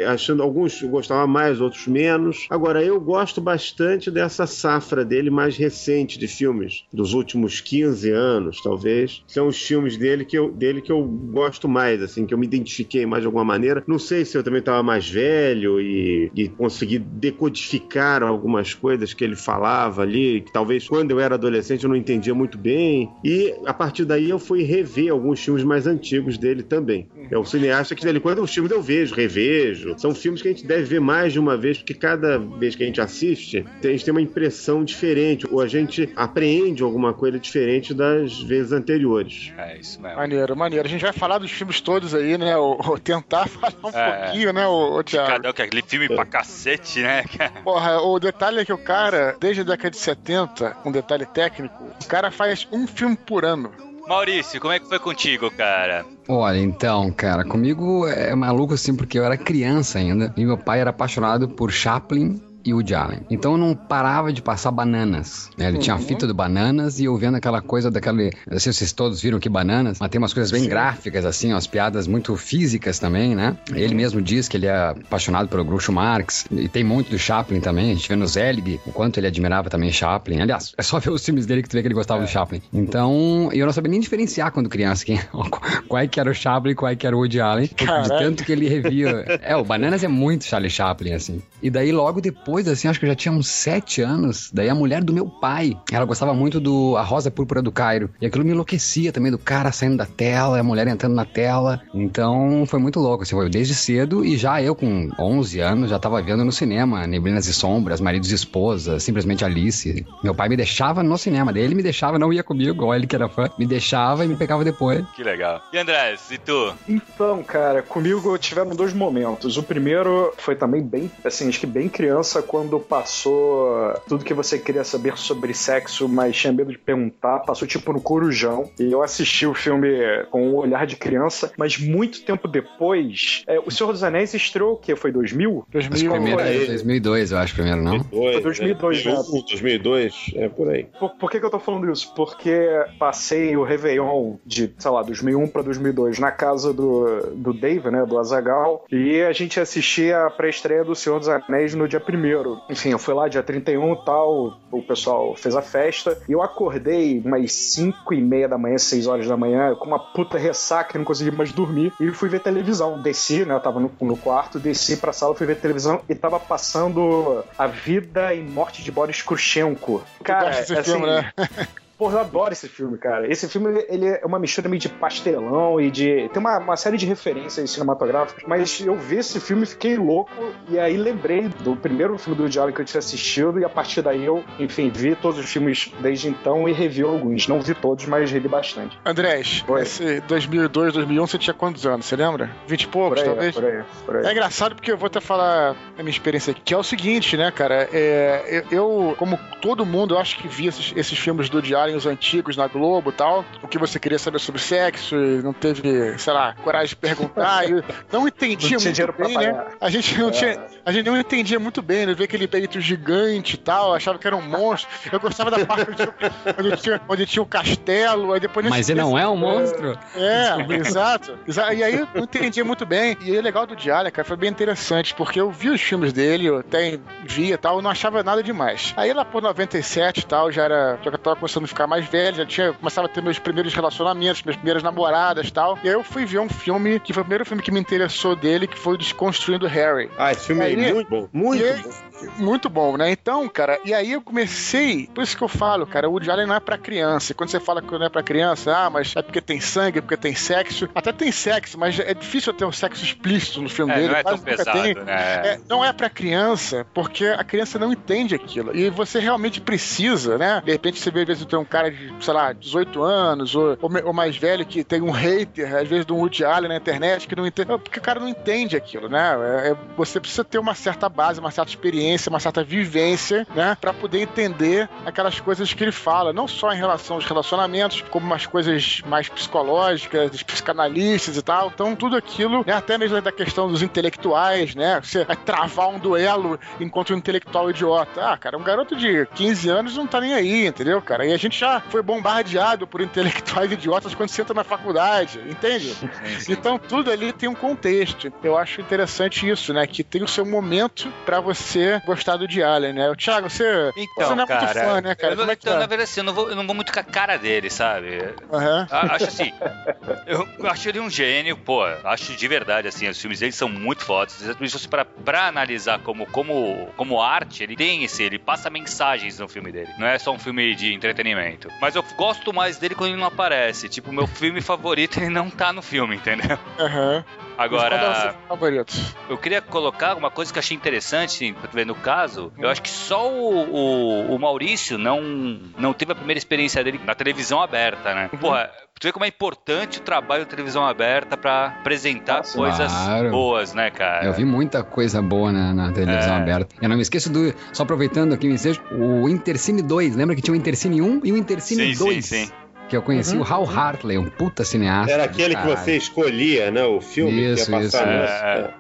achando alguns eu gostava mais, outros menos. Agora eu gosto bastante dessa safra dele mais recente de filmes dos últimos 15 anos, talvez. São os filmes dele que eu, dele que eu gosto mais, assim, que eu me identifiquei mais de alguma maneira. Não sei se eu também estava mais velho e, e consegui decodificar algumas coisas que ele falava ali, que talvez quando eu era adolescente eu não entendia muito bem. E a partir daí eu fui rever alguns filmes mais antigos dele também. É o cineasta que, dele, quando os filmes eu vejo, revejo. São filmes que a gente deve ver mais de uma vez, porque cada vez que a gente assiste, a gente tem uma impressão diferente, ou a gente apreende alguma coisa diferente das vezes anteriores. É isso mesmo. Maneiro, maneiro. A gente vai falar dos filmes todos aí, né? Ou, ou tentar (laughs) falar um é, pouquinho, né, o, Thiago? Cadê que aquele filme pra cacete, né? Porra, o detalhe é que o cara, desde a década de 70, um detalhe técnico, o cara faz um filme por ano. Maurício, como é que foi contigo, cara? Olha, então, cara, comigo é maluco assim, porque eu era criança ainda e meu pai era apaixonado por Chaplin e Woody Allen. Então eu não parava de passar bananas. Né? Ele uhum. tinha a fita do bananas e eu vendo aquela coisa daquele. Não sei se vocês todos viram que bananas, mas tem umas coisas bem Sim. gráficas, assim, umas piadas muito físicas também, né? Uhum. Ele mesmo diz que ele é apaixonado pelo Groucho Marx e tem muito do Chaplin também. A gente vê no Zelig o quanto ele admirava também Chaplin. Aliás, é só ver os filmes dele que tu vê que ele gostava é. do Chaplin. Então, eu não sabia nem diferenciar quando criança quem, (laughs) qual é que era o Chaplin e qual é que era o Woody Allen. De tanto que ele revia. É, o Bananas é muito Charlie Chaplin, assim. E daí, logo depois, assim, acho que eu já tinha uns sete anos. Daí a mulher do meu pai, ela gostava muito do A Rosa Púrpura do Cairo. E aquilo me enlouquecia também, do cara saindo da tela, a mulher entrando na tela. Então foi muito louco, assim, foi desde cedo. E já eu, com 11 anos, já tava vendo no cinema Neblinas e Sombras, Maridos e Esposa, simplesmente Alice. Meu pai me deixava no cinema, daí ele me deixava, não ia comigo, igual ele que era fã, me deixava e me pegava depois. Que legal. E André, e tu? Então, cara, comigo tiveram dois momentos. O primeiro foi também bem, assim, acho que bem criança, quando passou tudo que você queria saber sobre sexo, mas tinha medo de perguntar. Passou tipo no Corujão. E eu assisti o filme com um olhar de criança, mas muito tempo depois, é, O Senhor dos Anéis estreou o quê? Foi 2000? 2000 primeiro é 2002, eu acho, primeiro, não? 2002, foi 2002, né? 2002, é por aí. Por, por que, que eu tô falando isso? Porque passei o Réveillon de, sei lá, 2001 pra 2002 na casa do, do Dave, né, do Azagal, e a gente assistia a pré-estreia do Senhor dos Anéis no dia 1 Enfim, eu fui lá dia 31 e tal, o pessoal fez a festa, e eu acordei umas 5 e meia da manhã, 6 horas da manhã, com uma puta ressaca, não consegui mais dormir, e fui ver televisão. Desci, né, eu tava no, no quarto, desci pra sala, fui ver televisão, e tava passando A Vida e Morte de Boris Krushenko. Cara, assim, filme, né? (laughs) Porra, eu adoro esse filme, cara. Esse filme, ele é uma mistura meio de pastelão e de... Tem uma, uma série de referências cinematográficas, mas eu vi esse filme e fiquei louco, e aí lembrei do primeiro filme do Diário que eu tinha assistido, e a partir daí eu, enfim, vi todos os filmes desde então e revi alguns. Não vi todos, mas revi bastante. Andrés, Oi. esse 2002, 2001, você tinha quantos anos, você lembra? 20 e poucos, aí, talvez? Por aí, por aí. É engraçado porque eu vou até falar a minha experiência aqui, que é o seguinte, né, cara? É, eu, como todo mundo, eu acho que vi esses, esses filmes do Os antigos, na Globo e tal, o que você queria saber sobre sexo e não teve, sei lá, coragem de perguntar. e não entendia não muito bem, né? A gente não é. tinha. A gente não entendia muito bem, né? Ver aquele peito gigante e tal, achava que era um monstro. Eu gostava da parte onde tinha, onde tinha o castelo, aí depois Mas ele não é um monstro? É, exato. E aí eu não entendia muito bem. E aí, legal do Diário, cara, foi bem interessante, porque eu vi os filmes dele, eu até via e tal, eu não achava nada demais. Aí lá por 97 e tal, já era. Já tava começando a ficar mais velho, já tinha, começava a ter meus primeiros relacionamentos, minhas primeiras namoradas e tal. E aí eu fui ver um filme, que foi o primeiro filme que me interessou dele, que foi o Desconstruindo Harry. Ah, esse filme aí, é muito bom. Muito aí, bom. Muito bom, né? Então, cara, e aí eu comecei, por isso que eu falo, cara, o Woody Allen não é pra criança. E quando você fala que não é pra criança, ah, mas é porque tem sangue, é porque tem sexo. Até tem sexo, mas é difícil ter um sexo explícito no filme é, dele. Não é tão pesado, tem. né? É, não é pra criança, porque a criança não entende aquilo. E você realmente precisa, né? De repente você vê, às vezes, tem um cara de, sei lá, 18 anos, ou, ou, mais velho, que tem um hater, às vezes, do Woody Allen na internet, que não entende. Porque o cara não entende aquilo, né? É, é, você precisa ter uma certa base, uma certa experiência, uma certa vivência, né? Pra poder entender aquelas coisas que ele fala, não só em relação aos relacionamentos, como umas coisas mais psicológicas, dos psicanalistas e tal. Então, tudo aquilo, né? até mesmo da questão dos intelectuais, né? Você vai travar um duelo enquanto um intelectual idiota. Ah, cara, um garoto de 15 anos não tá nem aí, entendeu, cara? E a gente já foi bombardeado por intelectuais idiotas quando você entra na faculdade, entende? Então, tudo ali tem um contexto. Eu acho interessante isso, né? Que tem o seu momento para você gostar do Allen, né? O Thiago, você, então, você não é cara, muito fã, né, cara? Eu, Como é que então, tá? na verdade, assim, eu não, vou, eu não vou muito com a cara dele, sabe? Uhum. Acho assim, eu acho ele um gênio, pô, acho de verdade, assim, os filmes dele são muito fodas. Isso pra, pra analisar como, como, como arte, ele tem esse, ele passa mensagens no filme dele. Não é só um filme de entretenimento. Mas eu gosto mais dele quando ele não aparece. Tipo, meu filme favorito, ele não tá no filme, entendeu? Aham. Uhum. Agora, eu queria colocar uma coisa que eu achei interessante, pra ver no caso, eu acho que só o, o, o, Maurício não, não teve a primeira experiência dele na televisão aberta, né? Uhum. Porra, tu vê como é importante o trabalho da televisão aberta para apresentar Nossa, coisas claro. boas, né, cara? Eu vi muita coisa boa na, na televisão É. aberta. Eu não me esqueço do. Só aproveitando aqui o ensejo, o Intercine 2. Lembra que tinha o Intercine 1 e o Intercine Sim, 2? sim, sim. Que eu conheci Uhum. o Hal Hartley, um puta cineasta. Era aquele que você escolhia, né? O filme Isso, que ia passar isso. no- É,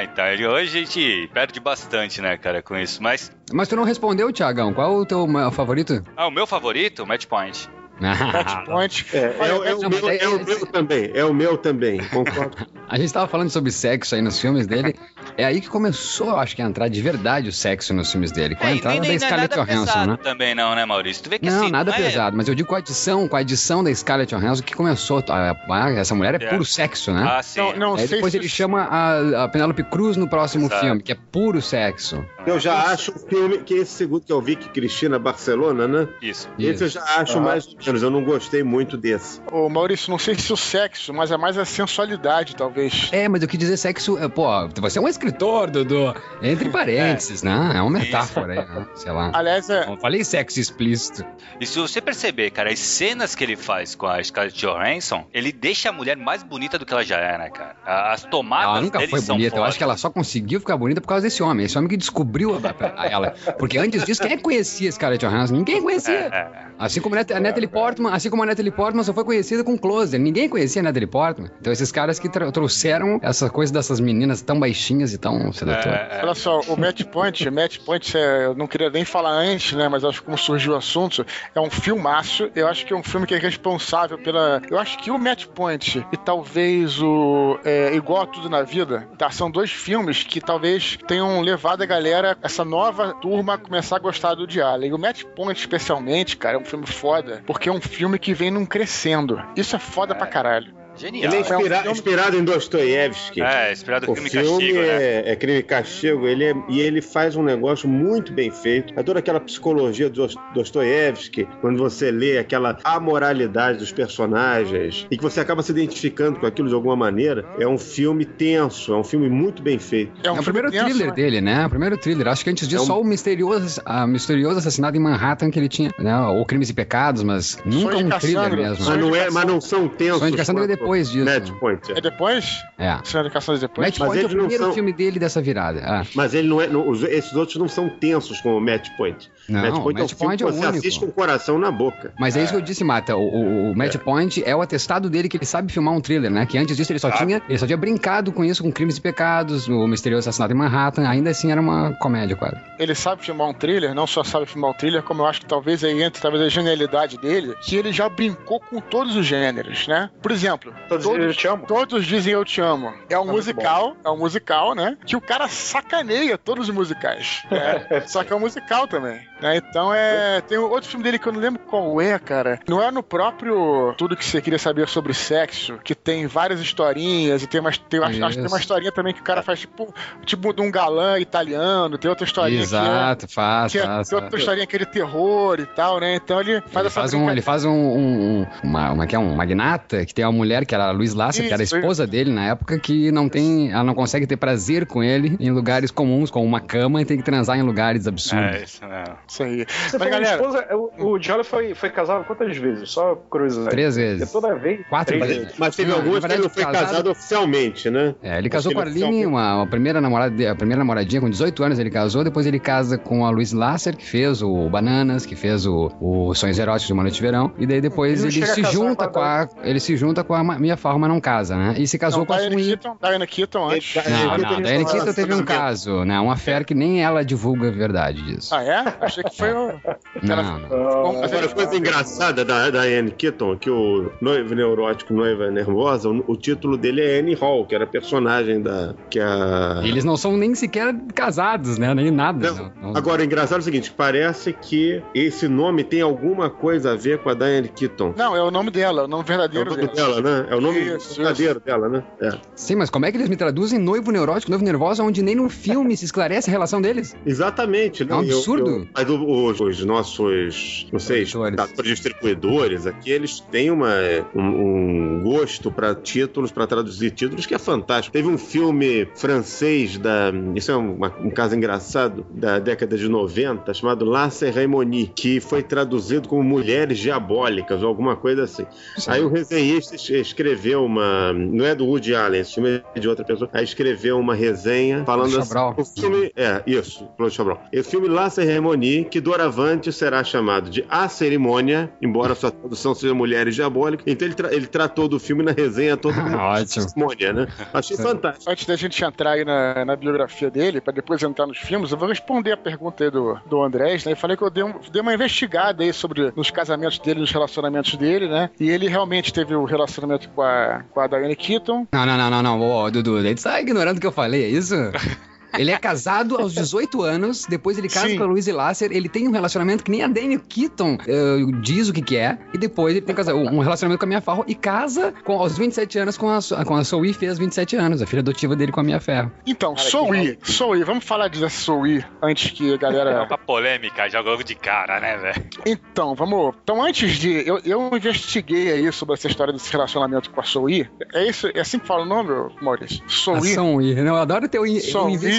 É, então, ele- hoje a gente perde bastante, né, cara, com isso. Mas, Mas tu não respondeu, Tiagão. Qual o teu favorito? ah, o meu favorito, Match Point. (laughs) É, é, é o não, meu, é- é o meu também. É o meu também. Concordo. (laughs) A gente tava falando sobre sexo aí nos filmes dele. É aí que começou, eu acho que, a entrar de verdade o sexo nos filmes dele. Com a É, entrada nem, da nem não é Scarlett Johansson, né? também não, né, Maurício? Tu vê que Não, assim, nada é- pesado, mas eu digo com a adição, com a adição da Scarlett Johansson que começou. a- a- essa mulher é, É. puro sexo, né? Ah, sim. Não, não Aí sei depois se ele chama a, a Penélope Cruz no próximo Exato. filme, que é puro sexo. Eu já acho o filme que esse segundo que eu vi, que Cristina Barcelona, né? Isso. Esse eu já acho Ah. mais menos. Eu não gostei muito desse. Ô, Maurício, não sei se o sexo, mas é mais a sensualidade, talvez. É, mas eu quis dizer sexo. é, Pô, você é um escritor, Dudu. Entre parênteses, né? É uma metáfora aí, né? Sei lá. Aliás, é, Não falei sexo explícito. E se você perceber, cara, as cenas que ele faz com a Scarlett Johansson, ele deixa a mulher mais bonita do que ela já é, né, cara? As tomadas Ela nunca foi bonita. Eu acho que ela só conseguiu ficar bonita por causa desse homem. Esse homem que descobriu a, a ela. Porque antes disso, quem é que conhecia Scarlett Johansson? Ninguém conhecia. É, é. Assim como a Nat- a Natalie Portman, assim como a Natalie Portman só foi conhecida com Closer. Ninguém conhecia a Natalie Portman. Então esses caras que trouxeram essa coisa dessas meninas tão baixinhas e tão sedutoras. É, é. Olha só, o Match Point, Match Point, é, eu não queria nem falar antes, né? Mas acho que como surgiu o assunto, é um filmaço. Eu acho que é um filme que é responsável pela. Eu acho que o Match Point e talvez o é, Igual a Tudo na Vida, tá? São dois filmes que talvez tenham levado a galera, essa nova turma, a começar a gostar do Diário. E o Match Point, especialmente, cara, é um filme foda, porque é um filme que vem num crescendo. Isso é foda pra caralho. Genial. Ele é um inspira- filme- inspirado em Dostoiévski. É, inspirado O filme filme Castigo, né? é, é crime e castigo, ele é- e ele faz um negócio muito bem feito. É toda aquela psicologia do Dos- Dostoiévski, quando você lê aquela amoralidade dos personagens e que você acaba se identificando com aquilo de alguma maneira. É um filme tenso, é um filme muito bem feito. É É um o filme primeiro tenso, thriller né? dele, né? O primeiro thriller. Acho que antes disso, É um- só o misterioso, a misterioso assassinato em Manhattan que ele tinha, né? Ou Crimes e Pecados, mas nunca um thriller mesmo. Mas não, é, mas não são tensos. Sonho de Cassandra é quanto depois disso. Match Point. É depois? É. Cena de depois? Match Mas Point é o primeiro são- filme dele dessa virada. Ah. Mas ele não é. não- os- esses outros não são tensos como o Match Point. Não, Match Point é um Match filme Point que é o você único. assiste com o coração na boca. Mas é isso que eu disse, Mata. O, o, o Match Point é o atestado dele que ele sabe filmar um thriller, né? Que antes disso ele só tinha, ele só tinha brincado com isso, com crimes e pecados, o misterioso assassinato em Manhattan. Ainda assim era uma comédia, quase. ele sabe filmar um thriller, não só sabe filmar um thriller, como eu acho que talvez aí entre talvez a genialidade dele, que ele já brincou com todos os gêneros, né? Por exemplo, Todos, todos, eu te amo. todos dizem eu te amo. É um muito musical, é um musical, né? Que o cara sacaneia todos os musicais. né? (laughs) Só que é um musical também. Né? Então é. Tem outro filme dele que eu não lembro qual é, cara. Não é no próprio Tudo que você queria saber sobre sexo, que tem várias historinhas e tem uma, tem, acho, acho que tem uma Isso. historinha também que o cara faz tipo, tipo de um galã italiano, tem outra historinha que é Exato, faz, que é faz. tem outra historinha aquele terror e tal, né? Então ele faz Ele essa faz, um, ele faz um, um, um- uma, uma, que é um magnata que tem uma mulher que era a Luiz Lasser, que era a Isso, esposa dele na época, que não tem, ela não consegue ter prazer com ele em lugares comuns, como uma cama, e tem que transar em lugares absurdos. É, isso mesmo. Isso aí. Você Mas galera, esposa, o, o Jolly foi, foi casado quantas vezes? Só curiosidade. Três vezes. toda vez. Quatro vezes. vezes. Mas teve alguns que ele foi casado- casado oficialmente, né? É, ele casou com a Arline, uma, a primeira namorada, a primeira namoradinha, com 18 anos ele casou, depois ele casa com a Luiz Lasser, que fez o Bananas, que fez o, o Sonhos Eróticos de Uma Noite de Verão, e daí depois Ele ele, a se junta com com a a, ele se junta com a Ma- Minha Forma Não Casa, né? E se casou não, com a Diane. Keaton, Diane Keaton antes. Ele- Não, não, teve Diane uma Keaton teve um caso, né? Uma fé que nem ela divulga a verdade disso. Ah, é? Achei que foi o. Não, não. Agora, coisa engraçada da, da Anne Keaton, que o Noivo Neurótico, Noiva Nervosa, o, o título dele é Annie Hall, que era a personagem da... que a... Eles não são nem sequer casados, né? Nem nada. Não, não. Agora, o engraçado é o seguinte, parece que esse nome tem alguma coisa a ver com a Diane Keaton. Não, é o nome dela, é o nome É o verdadeiro nome dela. dela, né? É o nome Isso, verdadeiro dela, né? É. Sim, mas como é que eles me traduzem noivo neurótico, noivo nervosa, onde nem no filme se esclarece a relação deles? Exatamente. né? É um Eu- absurdo. eu- mas os, os nossos, não sei, exportadores, distribuidores aqui, eles têm uma, um, um gosto para títulos, para traduzir títulos, que é fantástico. Teve um filme francês, da, isso é uma- um caso engraçado, da década de 90, chamado La Cérémonie, que foi traduzido como Mulheres Diabólicas, ou alguma coisa assim. Aí o resenhista es- escreveu uma. Não é do Woody Allen, esse filme é de outra pessoa. Aí escreveu uma resenha falando assim. O filme. É, isso, Claude Chabrol. O filme La Cérémonie, que doravante será chamado de A Cerimônia, embora sua tradução seja Mulheres Diabólicas. Então ele, tra- ele tratou do filme na resenha toda (laughs) como Ótimo. cerimônia, né? Achei fantástico. Antes da gente entrar aí na, na biografia dele, pra depois entrar nos filmes, eu vou responder a pergunta aí do, do Andrés, né? Eu falei que eu dei, um- dei uma investigada aí sobre os casamentos dele, nos relacionamentos dele, né? E ele realmente teve o relacionamento com a, com a Diane Keaton. Não, não, não, não, não. Ô, Dudu, ele tá ignorando o que eu falei, é isso? (laughs) Ele é casado aos 18 anos, depois ele casa Sim. com a Louise Lasser, ele tem um relacionamento que nem a Dani Keaton eh, diz o que que é, e depois ele tem um relacionamento com a Mia Farrow e casa com, aos 27 anos com a, com a Zoe, fez 27 anos, a filha adotiva dele com a Mia Ferro. Então, Cara, Soul que Soul E, vamos falar dessa Soul E antes que a (laughs) É galera. uma polêmica, já logo de cara, né, velho? Então, vamos. Então, antes de. Eu, eu investiguei aí sobre essa história desse relacionamento com a Soul E. É isso? É assim que fala o nome, Maurício? Soul E. Ação I. Não, eu adoro ter o I.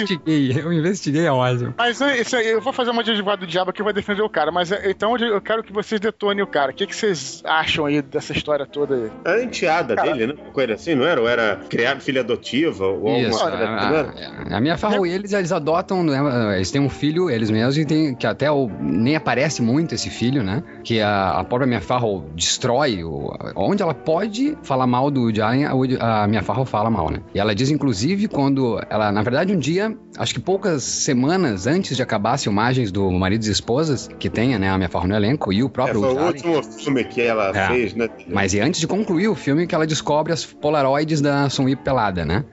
investiguei. (laughs) Eu investiguei, é ótimo. Mas é, isso aí, eu vou fazer uma de advogado do diabo que vai defender o cara. Mas é, então eu quero que vocês detonem o cara. O que, que vocês acham aí dessa história toda aí? A enteada dele, né? Coisa assim, não era? Ou era criado filha adotiva? Ou Isso, alguma coisa assim, a, a, a minha Farrow e eles, eles adotam, né, eles têm um filho, eles mesmos, e tem, que até o- nem aparece muito esse filho, né? Que a, a própria minha Farrow destrói, o, onde ela pode falar mal do Woody Allen, a, a minha Farrow fala mal, né? E ela diz, inclusive, quando ela, na verdade, um dia, acho que poucas semanas antes de acabar as filmagens do Maridos e Esposas, que tenha, né, a minha Farrow no elenco, e o É, próprio foi o último filme que ela É. fez, né? mas e antes de concluir o filme, que ela descobre as polaroids da Sunwhip pelada, né?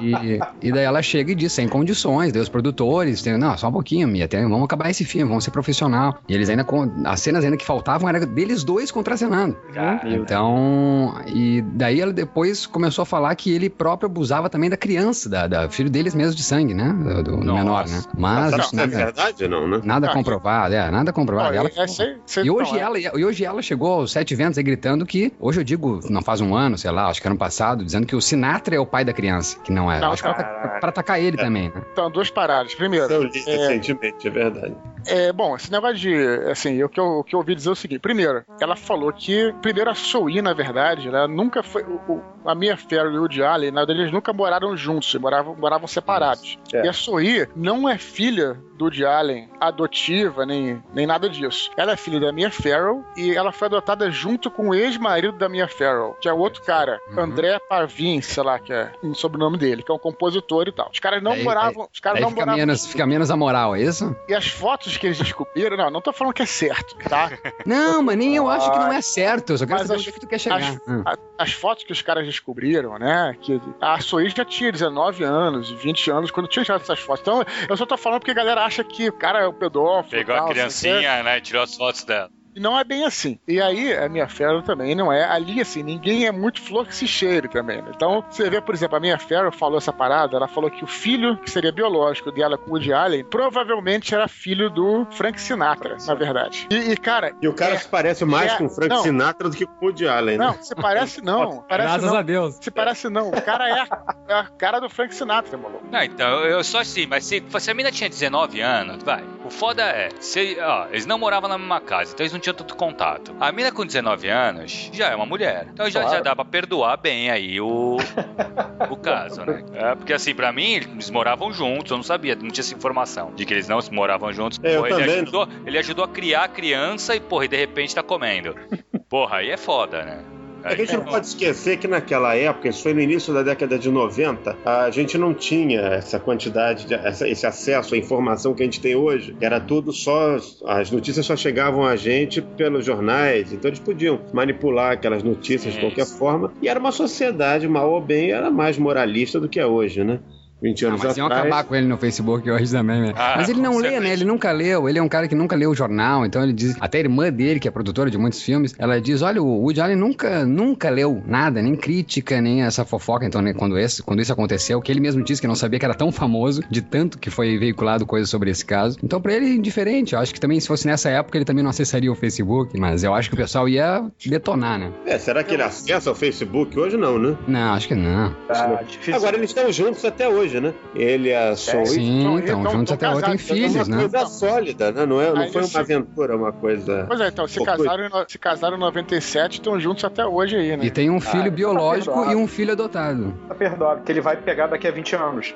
E, e daí ela chega e diz, sem condições, daí os produtores, tem, não, só um pouquinho, Mia, tem- vamos acabar esse filme, vamos ser profissional. E eles ainda, as cenas ainda que faltavam era deles dois contracenando. Então, e daí ela depois começou a falar que ele próprio abusava também da criança, da, da filho deles mesmo de sangue, né? Do, do Nossa. menor, né? Mas Sabe isso se é nada, verdade ou não, né? nada Ah, comprovado, é, nada comprovado. Ela é- é- cê- cê- e hoje, não, é- ela, e hoje ela chegou aos sete ventos aí gritando que, hoje eu digo, não faz um ano, sei lá, acho que ano passado, dizendo que o Sinatra é o pai da criança, que não é. Não, acho que pra, caralho. pra atacar ele também, né? Então, duas paradas. Primeiro, Eu li é, recentemente, é verdade. É, bom, esse negócio de. Assim, o que, eu, o que eu ouvi dizer é o seguinte: primeiro, ela falou que. Primeiro, a Soui, na verdade, ela nunca foi. o- o- a Mia Farrow e o Woody Allen, na verdade, eles nunca moraram juntos, moravam, moravam separados. É. E a Soui não é filha do Woody Allen, adotiva, nem, nem nada disso. Ela é filha da Mia Farrow e ela foi adotada junto com o ex-marido da Mia Farrow, que é o outro cara, Uhum. André Pavin, sei lá, que é o sobrenome dele, que é um compositor e tal. Os caras não moravam. Os caras não fica moravam menos, fica menos a moral, é isso? e as fotos que eles descobriram, não, não tô falando que é certo, tá? (laughs) Não, mas nem eu acho que não é certo. Eu só quero Mas saber as- é que tu quer chegar. as- Hum. A- As fotos que os caras descobriram, né? Que a Sois já tinha 19 anos, 20 anos, quando tinha essas fotos. Então, eu só tô falando porque a galera acha que o cara é o pedófilo. Pegou tal, a quê. criancinha, né? e Tirou as fotos dela. E não é bem assim. E aí, a minha Ferro também não é. Ali, assim, ninguém é muito flor que se cheire também. né? Então, você vê, por exemplo, a minha Ferro falou essa parada, ela falou que o filho, que seria biológico dela com o Woody Allen, provavelmente era filho do Frank Sinatra, na verdade. E, e, cara, E o cara É, se parece mais é, com o Frank não. Sinatra do que com o Woody Allen, né? não, se parece não. Parece Graças não. a Deus. Se parece não. O cara é a, é a cara do Frank Sinatra, maluco. Não, então, eu só assim, mas se, se a mina tinha 19 anos, vai. O foda é, se, ó, eles não moravam na mesma casa, então eles não tinham tanto contato. A mina com 19 anos já é uma mulher. Então já, Claro. já dá pra perdoar bem aí o, (laughs) o caso, né? É, porque assim, pra mim, eles moravam juntos, eu não sabia, não tinha essa informação de que eles não moravam juntos. É, eu Porra, ele, ajudou, ele ajudou a criar a criança e, porra, e de repente tá comendo. (laughs) Porra, aí é foda, né? É a gente não pode esquecer que naquela época, isso foi no início da década de 90, a gente não tinha essa quantidade, de, essa- esse acesso à informação que a gente tem hoje. Era tudo só. As notícias só chegavam a gente pelos jornais, então eles podiam manipular aquelas notícias de Sim, qualquer forma. E era uma sociedade, mal ou bem, era mais moralista do que é hoje, né? 20 Ah, anos mas iam atrás. acabar com ele no Facebook hoje também, né? Ah, mas ele não lê, né? Ele nunca leu. Ele é um cara que nunca leu o jornal, então ele diz. Até a irmã dele, que é produtora de muitos filmes, ela diz: olha, o Woody Allen nunca, nunca leu nada, nem crítica, nem essa fofoca. Então, né, quando, esse, quando isso aconteceu, que ele mesmo disse que não sabia que era tão famoso, de tanto que foi veiculado coisas sobre esse caso. Então, pra ele é indiferente. Eu acho que também, se fosse nessa época, ele também não acessaria o Facebook, mas eu acho que o pessoal ia detonar, né? É, será que ele acessa o Facebook hoje? Não, né? Não, acho que não. Tá difícil. Agora eles estão juntos até hoje, né? Ele e a Soul. Sim, Então, então, juntos até hoje É filhos, uma né? coisa sólida, né? Não, é, não Aí foi uma aventura, uma coisa. Pois é, então, se casaram, em se casaram em 97 estão juntos até hoje aí, né? E tem um filho tá biológico perdoado. e um filho adotado. Tá perdoado, que ele vai pegar daqui a 20 anos.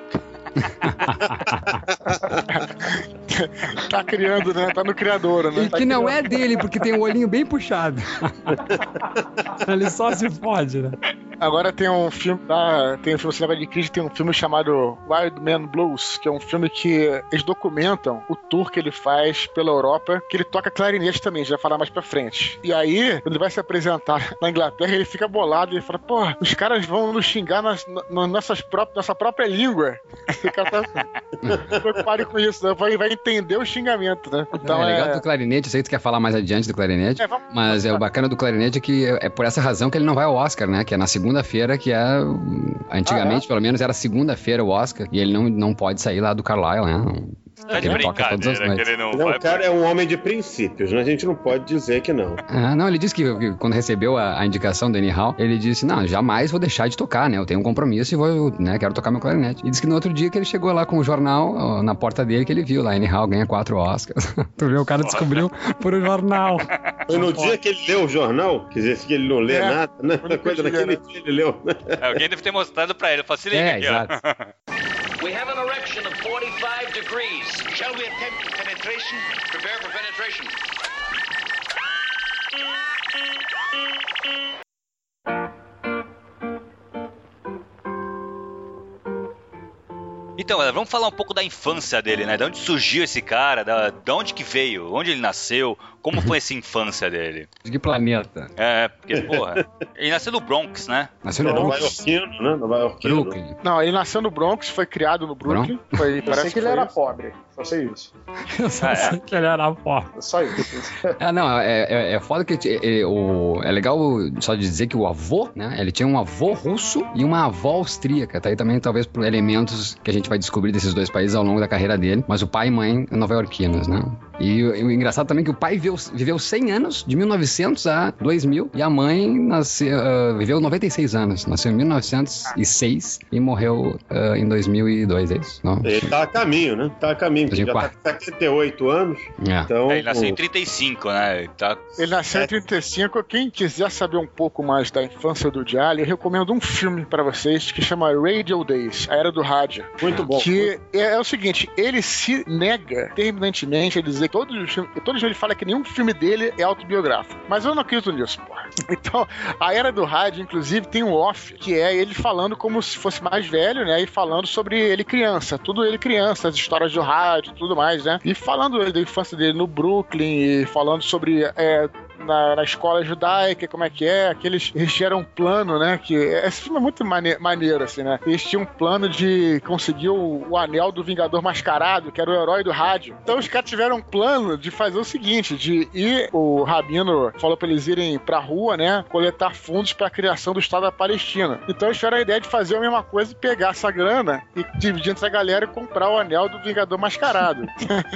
(laughs) Tá criando, né? Tá no criador, né? E que não é dele, porque tem o olhinho bem puxado. (laughs) Ele só se fode, né? Agora tem um filme lá, tem um filme cinema de crise, tem um filme chamado Wild Man Blues, que é um filme que eles documentam o tour que ele faz pela Europa, que ele toca clarinete também, já vai falar mais pra frente. E aí, quando ele vai se apresentar na Inglaterra, ele fica bolado e fala: pô, os caras vão nos xingar nas, nas nossas próprias, nossa própria língua. Fica tá... (laughs) Preocupado com isso, né? vai, vai entender o xingamento, né? Então, é legal é... do clarinete, eu sei que tu quer falar mais adiante do clarinete, é, vamos... mas é o bacana do clarinete é que é por essa razão que ele não vai ao Oscar, né? Que é na segunda-feira, que é. Antigamente, ah, é? pelo menos, era segunda-feira o Oscar, e ele não, não pode sair lá do Carlisle, né? Tá de brincadeira que ele não, não vai. O cara é um homem de princípios, né? A gente não pode dizer que não. Ah, não, ele disse que, que quando recebeu a, a, indicação do Annie Hall, ele disse: Não, jamais vou deixar de tocar, né? Eu tenho um compromisso e vou, né? Quero tocar meu clarinete. E disse que no outro dia que ele chegou lá com o jornal na porta dele, que ele viu lá: Annie Hall ganha quatro Oscars. (laughs) tu viu? O cara descobriu por um jornal. Foi no dia que ele leu o jornal, quer dizer, que ele não lê é, nada, né? Coisa naquele dia ele leu. É, alguém deve ter mostrado pra ele. Eu falei, se liga é, aqui, exato. (laughs) We have an erection of 45 degrees. Shall we attempt penetration? Prepare for penetration. Então, vamos falar um pouco da infância dele, né? De onde surgiu esse cara, da, de onde que veio, onde ele nasceu, como foi essa infância dele? De que planeta? É, porque, porra. ele nasceu no Bronx, né? Nasceu no Bronx. Nova Yorkino, né? Nova Yorkino. Brooklyn. Não, ele nasceu no Bronx, foi criado no Brooklyn. Foi, Eu sei que ele era isso. pobre. Só sei isso. (laughs) Eu só ah, sei é. que ele era pobre. Só isso. é, não, é, é, é foda que ele, o, é legal só de dizer que o avô, né? Ele tinha um avô russo e uma avó austríaca. Tá aí também, talvez, por elementos que a gente vai descobrir desses dois países ao longo da carreira dele. Mas o pai e mãe nova-iorquinos, né? E o, o engraçado também é que o pai viveu, viveu 100 anos, de 1900 a 2000, e a mãe nasceu, uh, viveu 96 anos. Nasceu em 1906 e morreu uh, em 2002, é isso? Não, ele tá a caminho, né? Tá a caminho. Já tá com 78 anos. É. Então, é, ele nasceu em 35, né? Ele, tá... ele nasceu em 35. Quem quiser saber um pouco mais da infância do Jali, eu recomendo um filme para vocês que chama Radio Days, A Era do Rádio. Muito bom. Que é, é o seguinte, ele se nega terminantemente a dizer todos os filmes, todos ele fala que nenhum filme dele é autobiográfico. Mas eu não acredito nisso, porra. (laughs) Então, a Era do Rádio, inclusive, tem um off, que é ele falando como se fosse mais velho, né? E falando sobre ele criança, tudo ele criança, as histórias do rádio, tudo mais, né? E falando da infância dele no Brooklyn, e falando sobre é, na, na, escola judaica, como é que é, aqueles, eles tinham um plano, né, que esse filme é muito mane maneiro, assim, né, eles tinham um plano de conseguir o, o, anel do Vingador Mascarado, que era o herói do rádio. Então os caras tiveram um plano de fazer o seguinte, de ir, o Rabino falou pra eles irem pra rua, né, coletar fundos pra criação do Estado da Palestina. Então eles tiveram a ideia de fazer a mesma coisa e pegar essa grana e dividir entre a galera e comprar o anel do Vingador Mascarado.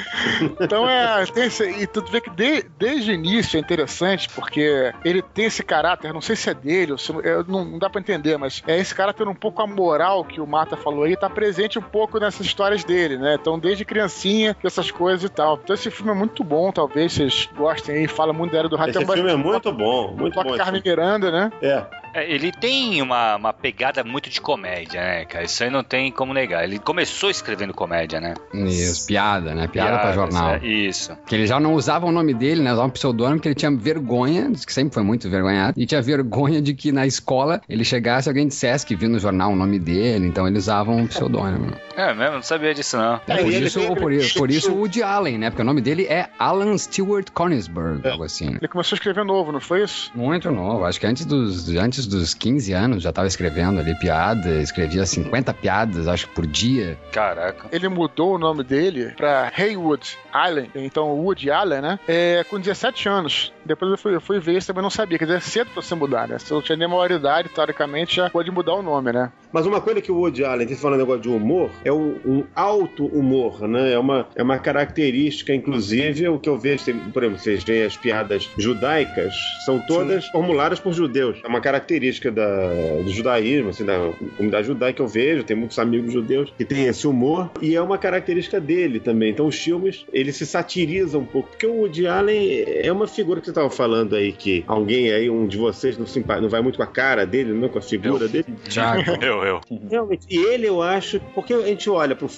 (laughs) então é, tem e tu vê que de, desde o início é interessante interessante porque ele tem esse caráter, não sei se é dele, ou se, não, não, dá para entender, mas é esse caráter um pouco a moral que o Mata falou aí, tá presente um pouco nessas histórias dele, né? Então, desde criancinha, essas coisas e tal. Então, esse filme é muito bom, talvez vocês gostem aí, fala muito da Era do Rato. Esse filme é muito bom, muito toca bom. Carmen Miranda, né? É. É, ele tem uma, uma pegada muito de comédia, né, cara? Isso aí não tem como negar. Ele começou escrevendo comédia, né? Isso, piada, né? Piada Piadas, pra jornal. É, isso. Que ele já não usava o nome dele, né? Usava um pseudônimo que ele tinha vergonha, que sempre foi muito envergonhado, e tinha vergonha de que na escola ele chegasse alguém dissesse que viu no jornal o nome dele, então ele usava um pseudônimo. É mesmo? Não sabia disso, não. É, por, isso, por, por, isso o Woody Allen, né? Porque o nome dele é Alan Stewart Conisberg, é. algo assim. Ele começou a escrever novo, não foi isso? Muito novo. Acho que antes dos, antes dos 15 anos já estava escrevendo ali piada, escrevia 50 piadas, acho que por dia. Caraca. Ele mudou o nome dele para Haywood Allen, então Woody Allen, né? É, com 17 anos. Depois eu fui, eu fui ver isso também não sabia. Quer dizer, é cedo pra você mudar, né? Se eu tinha nem maioridade, teoricamente já pode mudar o nome, né? Mas uma coisa que o Woody Allen tem falando negócio de humor é o, um alto humor, né? É uma, é uma característica, inclusive, o que eu vejo, tem, por exemplo, vocês veem as piadas judaicas, são todas Sim. formuladas por judeus. É uma característica da, do judaísmo, assim, da comunidade judaica que eu vejo, tem muitos amigos judeus que têm esse humor, e é uma característica dele também. Então os filmes, eles se satirizam um pouco, porque o Woody Allen é uma figura que você estava falando aí, que alguém aí, um de vocês, não, não vai muito com a cara dele, não com a figura eu, dele. Tiago, (laughs) eu, eu. Realmente, e ele eu acho, porque a gente olha pro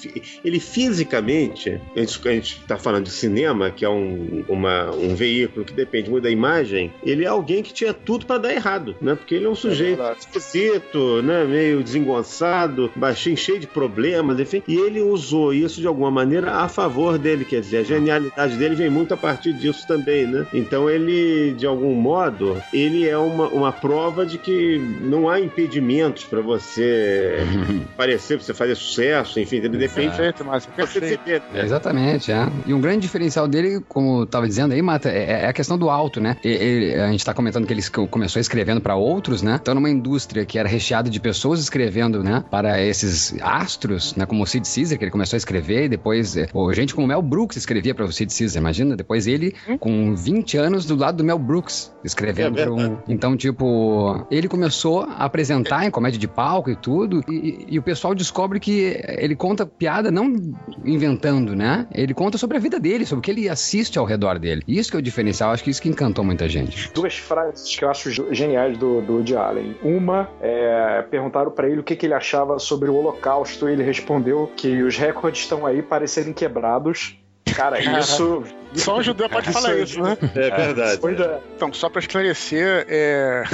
ele fisicamente, a gente, a gente tá falando de cinema, que é um, uma, um veículo que depende muito da imagem, ele é alguém que tinha tudo para dar errado, né? Porque ele é um sujeito verdade. esquisito, né? Meio desengonçado, baixinho, cheio de problemas, enfim. E ele usou isso de alguma maneira a favor dele, quer dizer, a genialidade dele vem muito a partir disso também, né? Então ele, de algum modo, ele é uma, uma prova de que não há impedimentos para você (laughs) aparecer, pra você fazer sucesso, enfim, ele depende Perfeito, Márcio. de você viver, né? Exatamente, é. E um grande diferencial dele, como eu tava dizendo aí, Mata, é, é a questão do alto, né? Ele- a gente tá comentando que ele começou escrevendo para outros, né? Então, numa indústria que era recheada de pessoas escrevendo, né? Para esses astros, né? Como o Sid Caesar, que ele começou a escrever, e depois, é, gente como o Mel Brooks escrevia para o Sid Caesar, imagina? Depois ele, com 20 anos, do lado do Mel Brooks, escrevendo É para um. Então, tipo, ele começou a apresentar em comédia de palco e tudo, e, e- o pessoal descobre que ele conta piada não inventando, né? Ele conta sobre a vida dele, sobre o que ele assiste ao redor dele. Isso que é o diferencial, acho que isso que encantou muita gente. Duas frases que eu acho geniais do, do Woody Allen. Uma, é, perguntaram pra ele o que, que ele achava sobre o Holocausto e ele respondeu que os recordes estão aí para serem quebrados. Cara, isso. Só um judeu pode falar isso, né? É verdade. Da- Então, só pra esclarecer, é...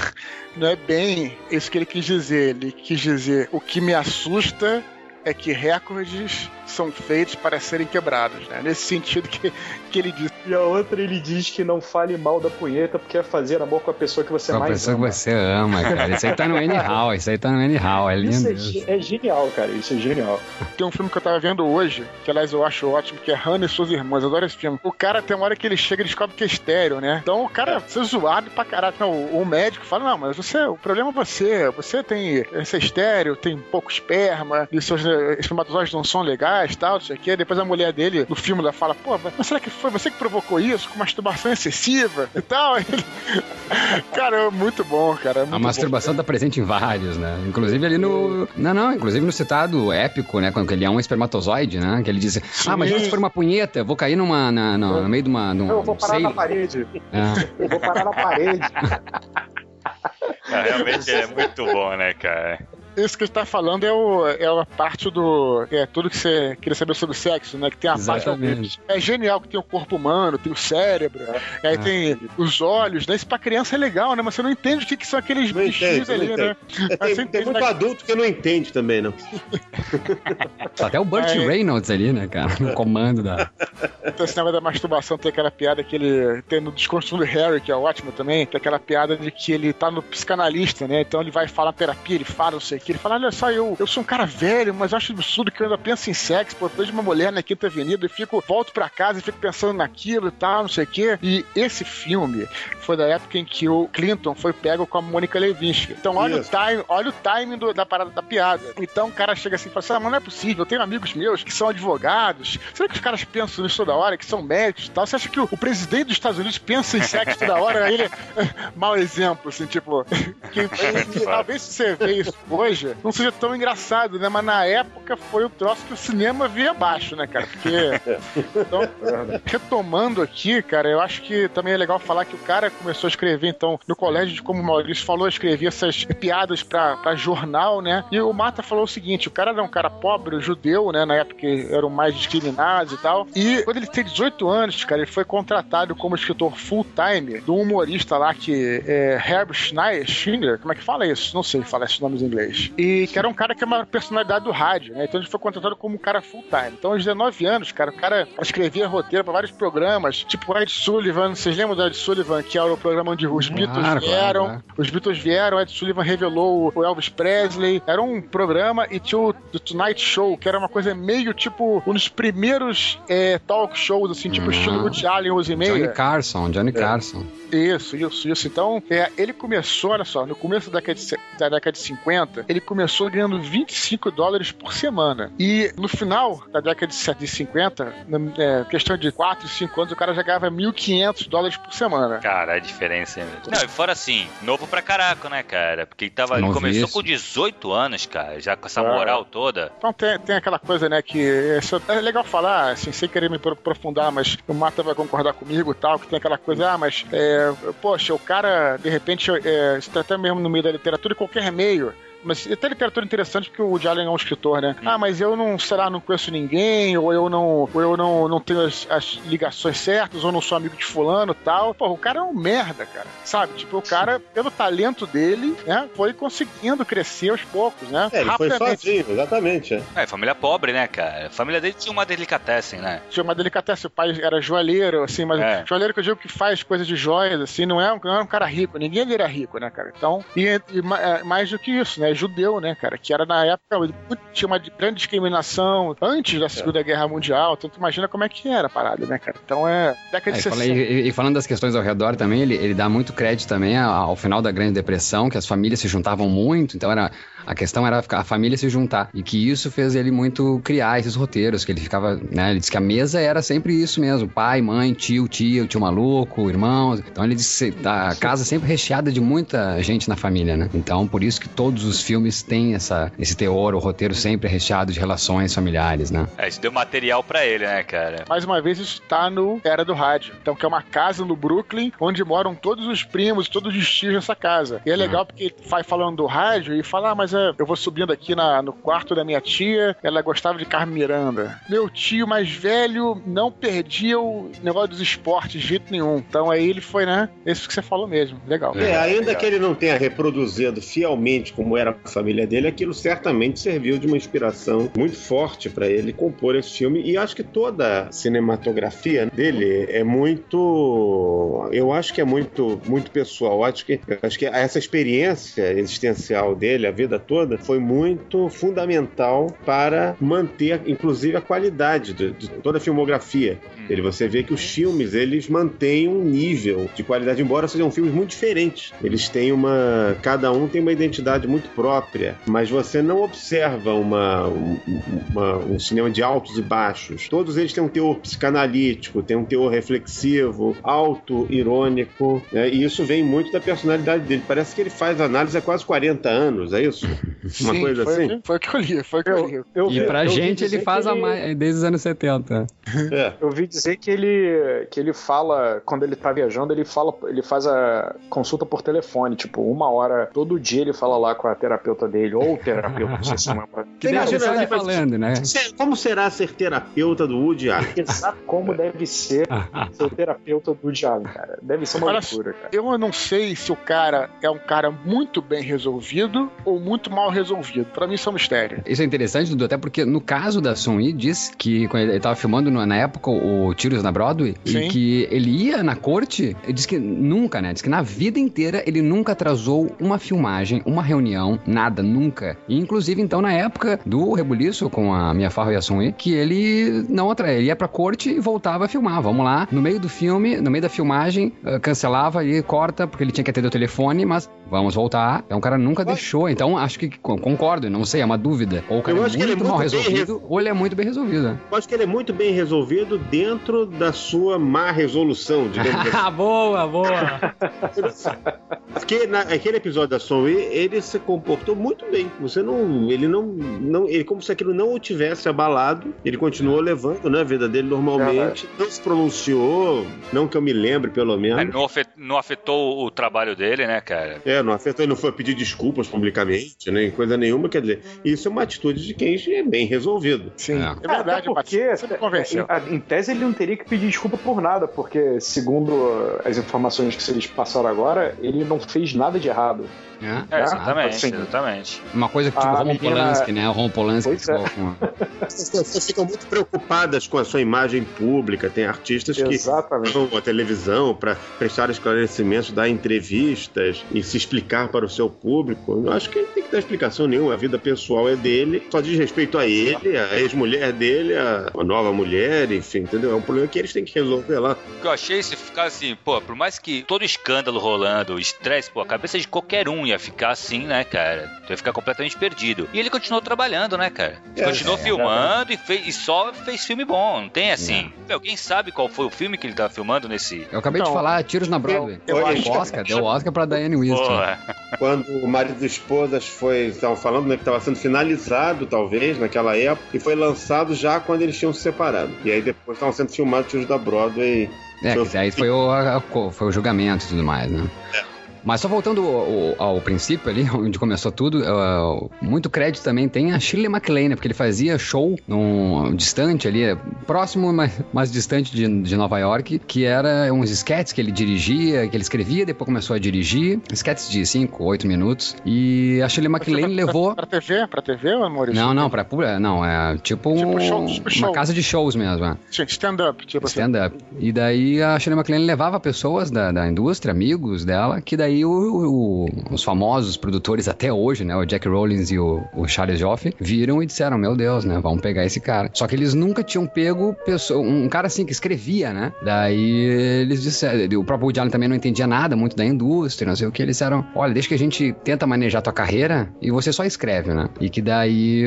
não é bem isso que ele quis dizer. Ele quis dizer: o que me assusta é que recordes são feitos para serem quebrados, né? Nesse sentido que, que ele disse. E a outra ele diz que não fale mal da punheta porque é fazer amor com a pessoa que você Com a mais pessoa ama. que você ama, cara. Isso aí tá no Anyhow, isso aí tá no Anyhow, é lindo. é, isso. ge- é genial, cara. Isso é genial. Tem um filme que eu tava vendo hoje, que aliás eu acho ótimo, que é Hannah e suas irmãs. Eu adoro esse filme. O cara tem uma hora que ele chega e descobre que é estéreo, né? Então o cara ser zoado pra caralho. Não, o, o médico fala: Não, mas você, o problema é você. Você tem esse estéreo, tem pouco esperma, e seus espermatozoides não são legais tal, não sei o quê. Depois a mulher dele, no filme, ela fala: Pô, mas será que foi você que provocou isso com masturbação excessiva e tal? (laughs) Cara, é muito bom, cara. é muito A bom. masturbação tá presente em vários, né? Inclusive ali no. Não, não, inclusive no citado épico, né? Quando ele é um espermatozoide, né? Que ele diz: Ah, mas se for uma punheta, eu vou cair numa. na- no, no meio de uma. num- Eu vou parar sei- na parede. É. Eu vou parar na parede. (laughs) Realmente é muito bom, né, cara? Isso que você tá falando é, o, é a parte do. É tudo que você queria saber sobre o sexo, né? Que tem a Exatamente. parte. É genial que tem o corpo humano, tem o cérebro, aí tem os olhos, né? Isso pra criança é legal, né? Mas você não entende o que, que são aqueles Não bichinhos entende, ali, né? Mas Tem, tem entende muito na- adulto que não entende também, não. Tá até o Burt É. Reynolds ali, né, cara? No comando da. Então, esse negócio da masturbação tem aquela piada que ele tem no Desconstruindo Harry, que é ótimo também, tem aquela piada de que ele tá no psicanalista, né? Então ele vai falar terapia, ele fala não sei o que, ele fala, olha só, eu, eu sou um cara velho, mas eu acho absurdo que eu ainda penso em sexo, pô, eu vejo uma mulher na Quinta Avenida e fico, volto pra casa e fico pensando naquilo e tal, não sei o que. E esse filme foi da época em que o Clinton foi pego com a Mônica Lewinsky. Então olha Isso. o time, olha o timing do- da parada da piada. Então o cara chega assim e fala assim: ah, mas não é possível, eu tenho amigos meus que são advogados. Será que os caras pensam nisso toda hora, que são médicos e tal? Você acha que o, o presidente dos Estados Unidos pensa em sexo toda hora? Aí ele. (laughs) Mau exemplo, assim, tipo. (laughs) Que, (laughs) talvez se você vê isso hoje, não seja tão engraçado, né? Mas na época foi o troço que o cinema via abaixo, né, cara? Porque. (laughs) Então, retomando aqui, cara, eu acho que também é legal falar que o cara começou a escrever, então, no colégio, como o Maurício falou, escrevia essas piadas pra, pra jornal, né? E o Mata falou o seguinte: o cara era um cara pobre, judeu, né? Na época eram mais discriminados e tal. E quando ele tem 18 anos, cara, ele foi contratado como escritor full-time de um humorista lá que é Herb Schneider, Schindler, como é que fala isso? Não sei falar esses nomes em inglês. E que era um cara que é uma personalidade do rádio, né? Então ele foi contratado como um cara full-time. Então, aos 19 anos, cara, o cara escrevia roteiro pra vários programas, tipo o Ed Sullivan, vocês lembram do Ed Sullivan, que era o programa onde os Beatles Claro, vieram, claro. os Beatles vieram, o Ed Sullivan revelou o Elvis Presley, era um programa e tinha o The Tonight Show, que era uma coisa meio tipo um dos primeiros é, talk shows, assim, tipo Uhum. estilo Woody Allen, Use Johnny meia. Carson, Johnny Carson. Isso, isso, isso. Então, é, ele começou, olha só, no começo da década, de, da década de 50, ele começou ganhando 25 dólares por semana. E no final da década de se- de 50, na é, questão de 4, 5 anos, o cara já ganhava 1.500 dólares por semana. Cara, a diferença é. Não, e fora assim, novo pra caraca, né, cara? Porque ele, tava, ele começou com 18 anos, cara, já com essa Ah. moral toda. Então tem, tem aquela coisa, né, que isso é legal falar, assim, sem querer me pro- aprofundar, mas o Mata vai concordar comigo e tal, que tem aquela coisa, ah, mas, é, poxa, o cara, de repente, é, isso tá até mesmo no meio da literatura, em qualquer meio, mas até literatura interessante porque o Woody Allen é um escritor, né? Ah, mas eu não, será, não conheço ninguém, ou eu não, ou eu não, não tenho as, as ligações certas, ou não sou amigo de fulano tal. Pô, o cara é um merda, cara. Sabe? Tipo, o cara, pelo talento dele, né, foi conseguindo crescer aos poucos, né? É, ele foi sozinho, exatamente. É. É, família pobre, né, cara? A família dele tinha uma delicatessen, né? Tinha uma delicatesse, o pai era joalheiro, assim, mas É. joalheiro que eu digo que faz coisas de joias, assim, não é um, não é um cara rico, ninguém era rico, né, cara? Então, e, e é, mais do que isso, né, judeu, né, cara, que era na época, tinha uma grande discriminação antes da Segunda Guerra Mundial, então tu imagina como é que era a parada, né, cara? Então é década É, de e, fala- 60. e- e falando das questões ao redor também, ele, ele dá muito crédito também ao, final da Grande Depressão, que as famílias se juntavam muito, então era a questão era a família se juntar. E que isso fez ele muito criar esses roteiros, que ele ficava, né? Ele disse que a mesa era sempre isso mesmo: pai, mãe, tio, tia, o tio maluco, irmãos. Então ele disse que a casa sempre recheada de muita gente na família, né? Então por isso que todos os filmes têm essa, esse teor, o roteiro sempre recheado de relações familiares, né? É, isso deu material pra ele, né, cara? Mais uma vez, isso tá no Era do Rádio. Então, que é uma casa no Brooklyn, onde moram todos os primos, todos os tios nessa casa. E é legal porque ele vai falando do rádio e fala, ah, mas é, eu vou subindo aqui na- no quarto da minha tia, ela gostava de Carmen Miranda. Meu tio mais velho não perdia o negócio dos esportes de jeito nenhum. Então aí ele foi, né? Isso que você falou mesmo. Legal. É, ainda que ele não tenha reproduzido fielmente como era a família dele, aquilo certamente serviu de uma inspiração muito forte para ele compor esse filme. E acho que toda a cinematografia dele é muito. Eu acho que é muito, muito pessoal. Acho que, acho que essa experiência existencial dele, a vida toda, foi muito fundamental para manter, inclusive, a qualidade de, de toda a filmografia. Ele, você vê que os filmes eles mantêm um nível de qualidade, embora sejam filmes muito diferentes. Eles têm uma. Cada um tem uma identidade muito própria, mas você não observa uma, um- uma- um cinema de altos e baixos. Todos eles têm um teor psicanalítico, têm um teor reflexivo, auto-irônico, né? e isso vem muito da personalidade dele. Parece que ele faz análise há quase 40 anos, é isso? Uma Sim, coisa foi, assim? Foi o que eu li, foi o que eu, li. Eu, eu E pra eu gente ele faz a mais, desde os anos 70. É. (laughs) Eu ouvi dizer que ele, que ele fala, quando ele tá viajando, ele fala, ele faz a consulta por telefone, tipo, uma hora, todo dia ele fala lá com a terapeuta dele, ou o terapeuta, não sei se chama. Que Imagina, né, ele falando, né? Se- Como será ser terapeuta do Woody Allen? (laughs) Exato como deve ser ser o terapeuta do diálogo, cara. Deve ser uma loucura, cara. Eu não sei se o cara é um cara muito bem resolvido ou muito mal resolvido. Pra mim isso é um mistério. Isso é interessante, Dudu, até porque no caso da Sun Yi, diz que quando ele tava filmando na época o Tiros na Broadway, Sim. e que ele ia na corte, ele diz que nunca, né? Diz que na vida inteira ele nunca atrasou uma filmagem, uma reunião, nada, nunca. E inclusive, então, na época do rebuliço com a Mia Farrow e a Sun Yi, que ele não atra... ele ia pra corte e voltava a filmar. Vamos lá, no meio do filme, no meio da filmagem, eh, cancelava e corta, porque ele tinha que atender o telefone, mas vamos voltar. Então o cara nunca deixou. Então acho que con- concordo, não sei, é uma dúvida. Ou o cara é muito, é mal muito bem resolvido, ou ele é muito bem resolvido. Eu acho que ele é muito bem resolvido dentro da sua má resolução, digamos (laughs) assim. Ah, boa, boa. Porque naquele episódio da Sony, ele se comportou muito bem. Você não. Ele não. não ele, como se aquilo não o tivesse abalado. Ele continuou levando né, a vida dele normalmente. Não se pronunciou, não que eu me lembre, pelo É, menos. não, afet- não afetou o trabalho dele, né, cara? É, não afetou, ele não foi pedir desculpas publicamente, nem coisa nenhuma. Quer dizer, isso é uma atitude de quem é bem resolvido. Sim, É. é, Até verdade, porque. Você me convenceu. em, em tese, ele não teria que pedir desculpa por nada, porque, segundo as informações que vocês passaram agora, ele não fez nada de errado. É, É, exatamente, assim. exatamente. Uma coisa que tipo o Roman menina- Polanski, né? O Roman Polanski Pois ficou é. com- (laughs) As pessoas ficam muito preocupadas com a sua imagem pública. Tem artistas que Exatamente. vão à televisão para prestar esclarecimentos, dar entrevistas e se explicar para o seu público. Eu acho que ele tem que dar explicação nenhuma. A vida pessoal é dele, só diz respeito a ele, a ex-mulher dele, a nova mulher, enfim, entendeu? É um problema que eles têm que resolver lá. O que eu achei se ficar assim, pô, por mais que todo escândalo rolando, o estresse, pô, a cabeça de qualquer um ia ficar assim, né, cara? Tu ia ficar completamente perdido. E ele continuou trabalhando, né, cara? É, continuou é, filmando e, fez, e só fez filme bom. Não tem assim. Meu, Alguém sabe qual foi o filme que ele tava filmando nesse. Eu acabei de Então, falar, Tiros na Broadway. eu Deu acho- Oscar, deu Oscar pra Diane Winston. Porra. (laughs) Quando o marido e esposas foi, estavam falando, né, que estava sendo finalizado, talvez, naquela época, e foi lançado já quando eles tinham se separado. E aí depois estavam sendo filmados os da Broadway. É, que aí foi o, foi o julgamento e tudo mais, né? Mas só voltando ao, ao, princípio ali, (laughs) onde começou tudo, uh, muito crédito também tem a Shirley MacLaine, porque ele fazia show num distante ali, próximo, mas, mais distante de, de Nova York, que era uns sketches que ele dirigia, que ele escrevia, depois começou a dirigir, sketches de 5, 8 minutos, e a Shirley MacLaine levou... Pra TV? Pra TV, Maurício? Não, não, pra não, é tipo, tipo, show, tipo uma show. casa de shows mesmo. É. Stand-up, tipo assim. Stand-up. E daí a Shirley MacLaine levava pessoas da, da indústria, amigos dela, que daí o, o, os famosos produtores até hoje, né, o Jack Rollins e o, o Charles Joff, viram e disseram, meu Deus, né, vamos pegar esse cara. Só que eles nunca tinham pego pessoa, um cara assim que escrevia, né? Daí eles disseram, o próprio Woody Allen também não entendia nada muito da indústria, não sei o que, eles disseram, olha, deixa que a gente tenta manejar tua carreira e você só escreve, né? E que daí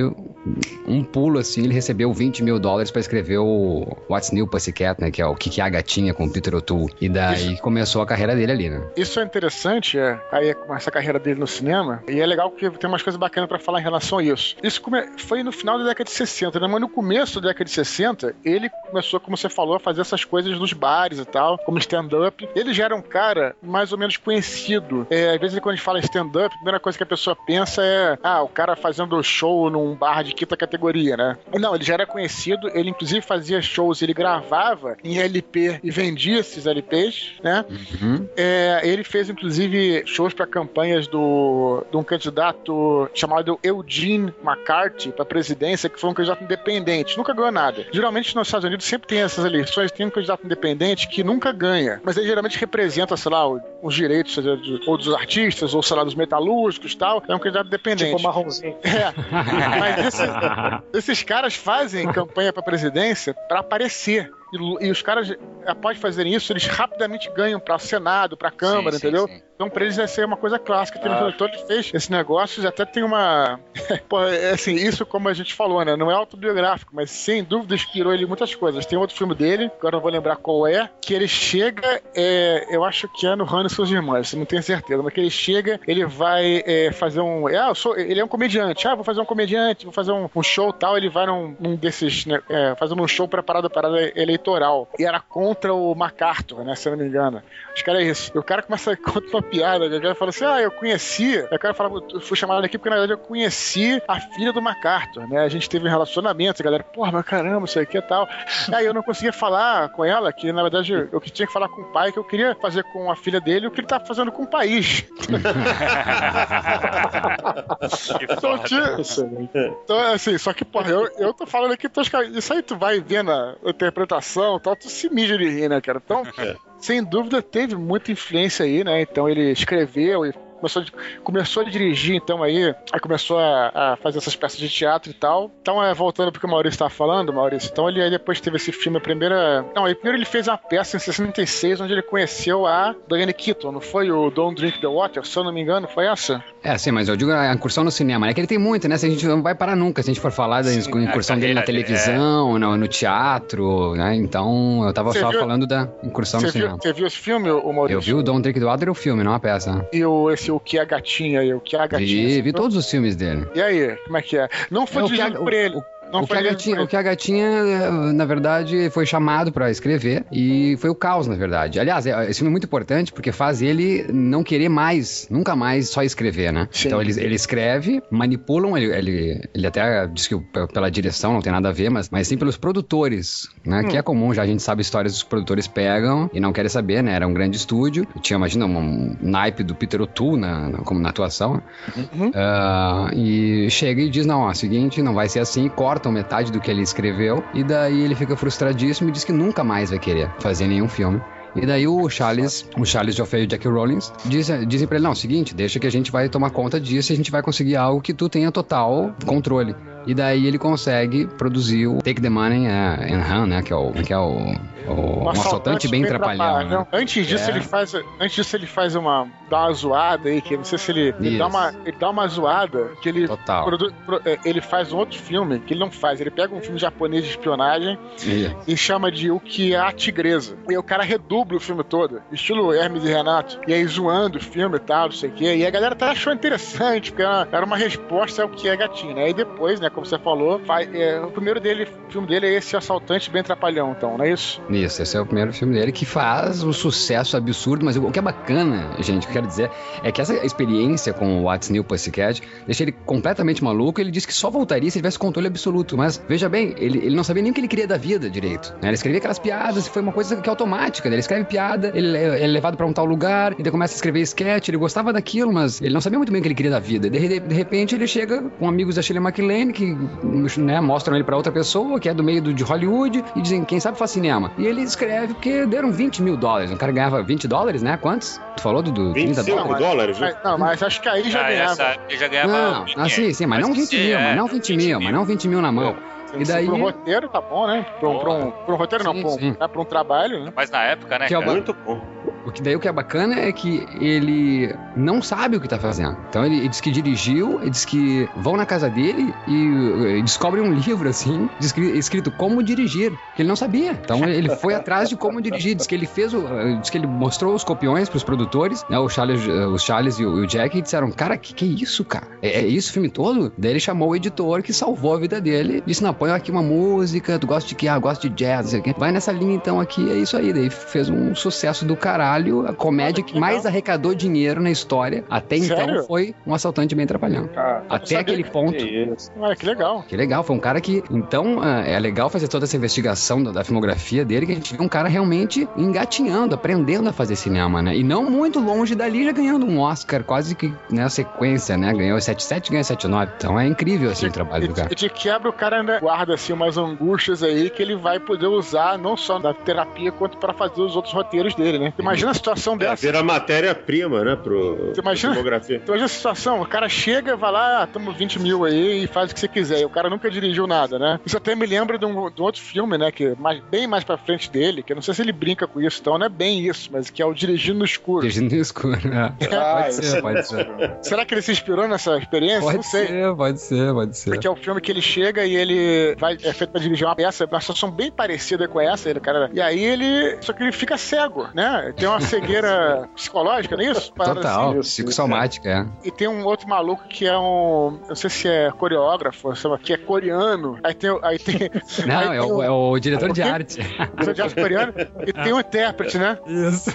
um pulo assim, ele recebeu 20 mil dólares para escrever o What's New Pussycat, né? Que é o que, que é a gatinha com o Peter O'Toole. E daí Isso. começou a carreira dele ali, né? Isso é interessante, é, aí começa a carreira dele no cinema, e é legal porque tem umas coisas bacanas para falar em relação a isso. Isso foi no final da década de 60, né? Mas no começo da década de 60, ele começou, como você falou, a fazer essas coisas nos bares e tal, como stand-up. Ele já era um cara mais ou menos conhecido. É, às vezes, quando a gente fala stand-up, a primeira coisa que a pessoa pensa é: ah, o cara fazendo show num bar de quinta categoria, né? Não, ele já era conhecido, ele inclusive fazia shows, ele gravava em LP e vendia esses LPs, né? Uhum. É, ele fez inclusive shows para campanhas do, de um candidato chamado Eugene McCarthy para presidência, que foi um candidato independente, nunca ganhou nada. Geralmente nos Estados Unidos sempre tem essas eleições, tem um candidato independente que nunca ganha, mas ele geralmente representa, sei lá, os direitos ou dos artistas, ou sei lá, dos metalúrgicos e tal. É um candidato independente. Tipo marronzinho. É. Mas esse, esses caras fazem campanha para presidência para aparecer. E, e, os caras, após fazerem isso, eles rapidamente ganham para Senado, para Câmara, sim, entendeu? Sim, sim. Então, pra eles, essa é uma coisa clássica. Tem ah. Então, ele fez esse negócio e até tem uma. (laughs) Pô, é assim, isso, como a gente falou, né? Não é autobiográfico, mas sem dúvida inspirou ele muitas coisas. Tem outro filme dele, agora não vou lembrar qual é, que ele chega, é, eu acho que é no Hannah e seus irmãos, não tenho certeza, mas que ele chega, ele vai é, fazer um. Ah, eu sou, ele é um comediante. Ah, vou fazer um comediante, vou fazer um, um show tal. Ele vai num, num desses. Né, é, fazendo um show preparado para parada eleitoral. E era contra o MacArthur, né? Se eu não me engano. Acho que era isso. E o cara começa a (laughs) contar uma piada. O cara fala assim: Ah, eu conheci. O cara fala: eu fui chamado aqui porque na verdade eu conheci a filha do MacArthur, né? A gente teve um relacionamento. A galera, porra, mas caramba, isso aqui é tal. (laughs) Aí eu não conseguia falar com ela, que na verdade eu que tinha que falar com o pai, que eu queria fazer com a filha dele o que ele tá fazendo com o país. (laughs) então, então, assim, só que, porra, eu, eu tô falando aqui, tô, isso aí tu vai vendo a interpretação tal, tu se mija de rir, né, cara? Então, é. sem dúvida, teve muita influência aí, né? Então ele escreveu e começou, começou a dirigir, então aí, aí começou a, a, fazer essas peças de teatro e tal. Então, é, voltando porque o Maurício estava falando, Maurício, então ele aí depois teve esse filme, a primeira. Não, aí primeiro ele fez uma peça em 66, onde ele conheceu a Diane Keaton, não foi o Don't Drink the Water, se eu não me engano, foi essa? É, sim, mas eu digo a incursão no cinema, né? Que ele tem muito, né? Se a gente não vai parar nunca, se a gente for falar da sim, incursão dele na televisão, é... no, no, teatro, né? Então, eu tava Cê só viu... falando da incursão Cê no viu, cinema. Você viu esse filme, o Maurício? Eu vi o Don't Drink the Water, o filme, não a peça. E o, esse o que é gatinha aí, o que é a gatinha. Vi, vi todos os filmes dele. E aí, como é que é? Não foi é, dirigido por ele. O, não o, que a gatinha, o que a gatinha, na verdade, foi chamado para escrever e foi o caos, na verdade. Aliás, é, esse filme é muito importante porque faz ele não querer mais, nunca mais só escrever, né? Sim. Então ele, ele escreve, manipulam, ele, ele, ele até diz que pela direção não tem nada a ver, mas, mas sim pelos produtores, né? Hum. Que é comum, já a gente sabe histórias dos produtores pegam e não querem saber, né? Era um grande estúdio, tinha, imagina, um, um naipe do Peter O'Toole na, na, como na atuação. Uhum. Uh, e chega e diz: não, ó, seguinte, não vai ser assim, corta cortam metade do que ele escreveu, e daí ele fica frustradíssimo e diz que nunca mais vai querer fazer nenhum filme. E daí o Charles, o Charles Joffrey e o Jack Rollins dizem, dizem pra ele, não, seguinte, deixa que a gente vai tomar conta disso e a gente vai conseguir algo que tu tenha total controle. E daí ele consegue produzir o Take the Money and Run, né? Que é o, que é o o, um, assaltante, bem, bem trapalhão. Né? Antes disso, é. ele faz. Antes disso, ele faz uma. dá uma zoada aí, que não sei se ele. Ele dá, uma, ele dá uma zoada que ele. Total. Produ, pro, é, ele faz um outro filme que ele não faz. Ele pega um filme japonês de espionagem Isso. e chama de O que é a Tigresa. E o cara redubla o filme todo, estilo Hermes e Renato. E aí zoando o filme e tal, não sei o quê. E a galera até achou interessante, porque era uma resposta ao que é gatinho, né? E depois, né, como você falou. É, o primeiro dele, filme dele é esse Assaltante Bem Trapalhão, então, não é isso? Isso, esse é o primeiro filme dele que faz um sucesso absurdo, mas o que é bacana, gente, o que eu quero dizer é que essa experiência com o What's New Pussycat deixa ele completamente maluco. Ele disse que só voltaria se ele tivesse controle absoluto. Mas veja bem, ele, ele não sabia nem o que ele queria da vida direito. Né? Ele escrevia aquelas piadas e foi uma coisa que é automática. Né? Ele escreve piada, ele, é- ele é levado pra um tal lugar, e daí começa a escrever sketch. Ele gostava daquilo, mas ele não sabia muito bem o que ele queria da vida. De, de- de repente ele chega com amigos da Shirley MacLaine que né, mostram ele pra outra pessoa que é do meio do, de Hollywood e dizem quem sabe faz cinema. E ele escreve porque deram 20 mil dólares. O cara ganhava 20 dólares, né? Quantos? Tu falou, Dudu? 30 25 dólares? dólares, né? Não, mas acho que aí já Ah, ganhava. essa, ele já ganhava. Não, ah, sim, sim, mas, não 20 sim, mil, é, mas não 20 mil, mas não 20 mil na mão. E daí. Pro roteiro tá bom, né? Pra um, pra um, pra um roteiro não, Sim, pra um, sim. né, pra um trabalho, né? Mas na época, né? Que é o? Muito bom. O que daí o que é bacana é que ele não sabe o que tá fazendo. Então ele, ele diz que dirigiu, ele diz que vão na casa dele e, eh, descobrem um (laughs) livro assim, escrito como dirigir, que ele não sabia. Então ele foi atrás de como dirigir, diz que ele fez o, eh, diz que ele mostrou os copiões pros produtores, né, o Charles, eh, os Charles e o, e o Jack e disseram: "Cara, que que é isso, cara? É, é isso o filme todo?" Daí ele chamou o editor que salvou a vida dele, disse: "Não, põe aqui uma música, tu gosta de que? Ah, gosto de jazz, sei o quê. Vai nessa linha então aqui, é isso aí." Daí fez um sucesso do caralho, a comédia que mais arrecadou dinheiro na história. Até então Sério? foi um assaltante bem atrapalhando. Ah, Até aquele ponto. que isso. Olha, que legal. Que legal, foi um cara que. Então, ah, é legal fazer toda essa investigação da, da filmografia dele, que a gente vê um cara realmente engatinhando, aprendendo a fazer cinema, né? E não muito longe dali, já ganhando um Oscar, quase que na sequência, né? Ganhou 7-7, ganhou 7-9. Então é incrível assim o trabalho do cara. E de quebra, o cara ainda guarda assim umas angústias aí que ele vai poder usar não só na terapia quanto pra fazer os outros roteiros dele, né? Imagina a situação É, dessa. vira matéria-prima, né, pro Você imagina? pra filmografia. Então, imagina a situação, o cara chega, vai lá, ah, tamo 20 mil aí e faz o que você quiser. E o cara nunca dirigiu nada, né? Isso até me lembra de um, de um outro filme, né? Que é mais, bem mais pra frente dele, que eu não sei se ele brinca com isso, então não é bem isso, mas que é o Dirigindo no Escuro. Dirigindo no escuro. né? Ah, Pode esse ser, é pode ser. Será que ele se inspirou nessa experiência? não Pode sei. ser, pode ser, pode ser. Porque é o filme que ele chega e ele vai é feito pra dirigir uma peça, uma situação bem parecida com essa, ele, cara. E aí ele. Só que ele fica cego, né? Tem uma cegueira psicológica, não é isso? Parada Total, assim, psicossomática, é. E tem um outro maluco que é um. Não sei se é coreógrafo, sei lá, que é coreano. Aí tem. Aí tem (laughs) Não, aí é tem o, um- é o diretor de arte. (laughs) Diretor de arte coreano. E tem um intérprete, né? Isso.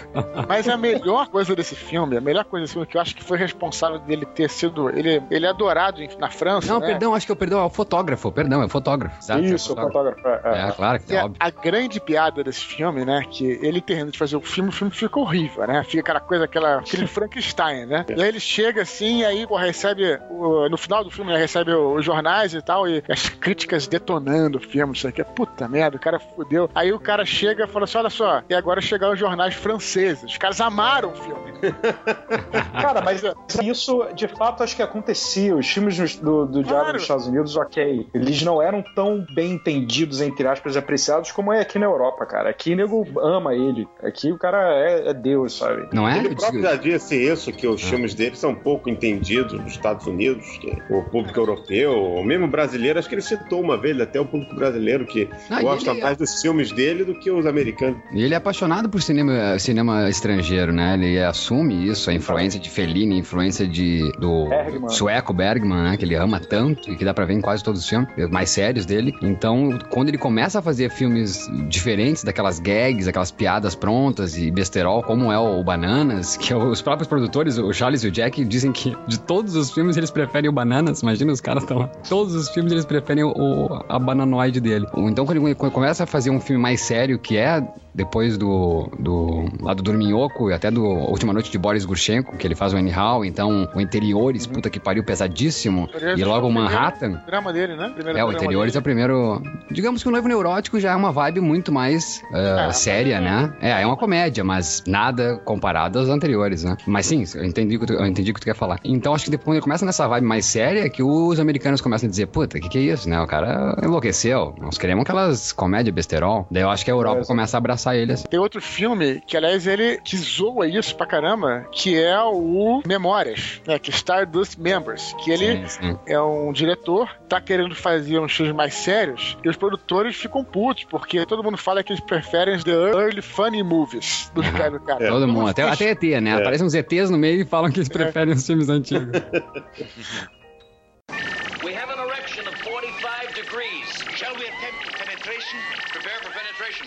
Mas a melhor coisa desse filme, a melhor coisa desse filme que eu acho que foi responsável dele ter sido. Ele, ele é adorado na França. Não, né? perdão, acho que eu perdão, é o fotógrafo, perdão, é o fotógrafo. Exato, é o Isso, o fotógrafo. fotógrafo. É, É, claro que é a, óbvio. a grande piada desse filme, né? Que ele termina de fazer o filme, o filme fica horrível, né? Fica aquela coisa, aquela, aquele Frankenstein, né? E aí ele chega assim, e aí pô, recebe. o- no final do filme, ele recebe os jornais e tal, e as críticas detonando o filme, isso aqui. Puta merda, o cara fudeu. Aí o cara chega e fala assim: olha só, e agora chegaram os jornais franceses. Os caras amaram o filme. (laughs) Cara, mas isso de fato acho que acontecia. Os filmes do, do Diabo Claro. dos Estados Unidos, ok, eles não eram tão bem entendidos, entre aspas, apreciados como é aqui na Europa, cara. Aqui o nego ama ele. Aqui o cara é, é Deus, sabe? Não é? Ele próprio já disse isso, que os filmes dele são pouco entendidos nos Estados Unidos, que o público europeu, ou mesmo brasileiro, acho que ele citou uma vez até o público brasileiro que Ah, gosta ele- mais dos filmes dele do que os americanos. E ele é apaixonado por cinema, cinema estrangeiro, né? Ele assume isso, a influência de Fellini, a influência de, do Bergman. sueco Bergman, né? Que ele ama tanto e que dá pra ver em quase todos os filmes mais sérios dele. Então, quando ele começa a fazer filmes diferentes daquelas gags, aquelas piadas prontas e como é o Bananas, que é os próprios produtores, o Charles e o Jack, dizem que de todos os filmes eles preferem o Bananas. Imagina, os caras estão lá. Todos os filmes eles preferem o, a bananoide dele. Então, quando ele começa a fazer um filme mais sério, que é depois do, do lá do Dorminhoco e até do Última Noite de Boris Gurchenko, que ele faz o Anyhow, então o Interiores, puta que pariu, pesadíssimo, e logo o Manhattan. O drama dele, né? Primeiro É, o Interiores é dele. o primeiro. Digamos que o Noivo Neurótico já é uma vibe muito mais uh, É. séria, né? É, é uma comédia, mas nada comparado aos anteriores, né? Mas sim, eu entendi o que tu, eu entendi o que tu quer falar. Então acho que depois quando ele começa nessa vibe mais séria, que os americanos começam a dizer, puta, o que, que é isso, né? O cara enlouqueceu. Nós queremos aquelas comédias besterol. Daí eu acho que a Europa É, começa a abraçar ele assim. Tem outro filme que, aliás, ele que zoa isso pra caramba, que é o Memórias, né? Que Stardust Members. Que ele Sim, sim. é um diretor, tá querendo fazer uns filmes mais sérios, e os produtores ficam putos, porque todo mundo fala que eles preferem os The Early Funny Movies do cara. Do cara. Todo mundo, até, até ET, né? É. Aparecem uns ETs no meio e falam que eles preferem os filmes antigos. (laughs) We have an erection of 45 degrees. Shall we attempt penetration? Prepare for penetration.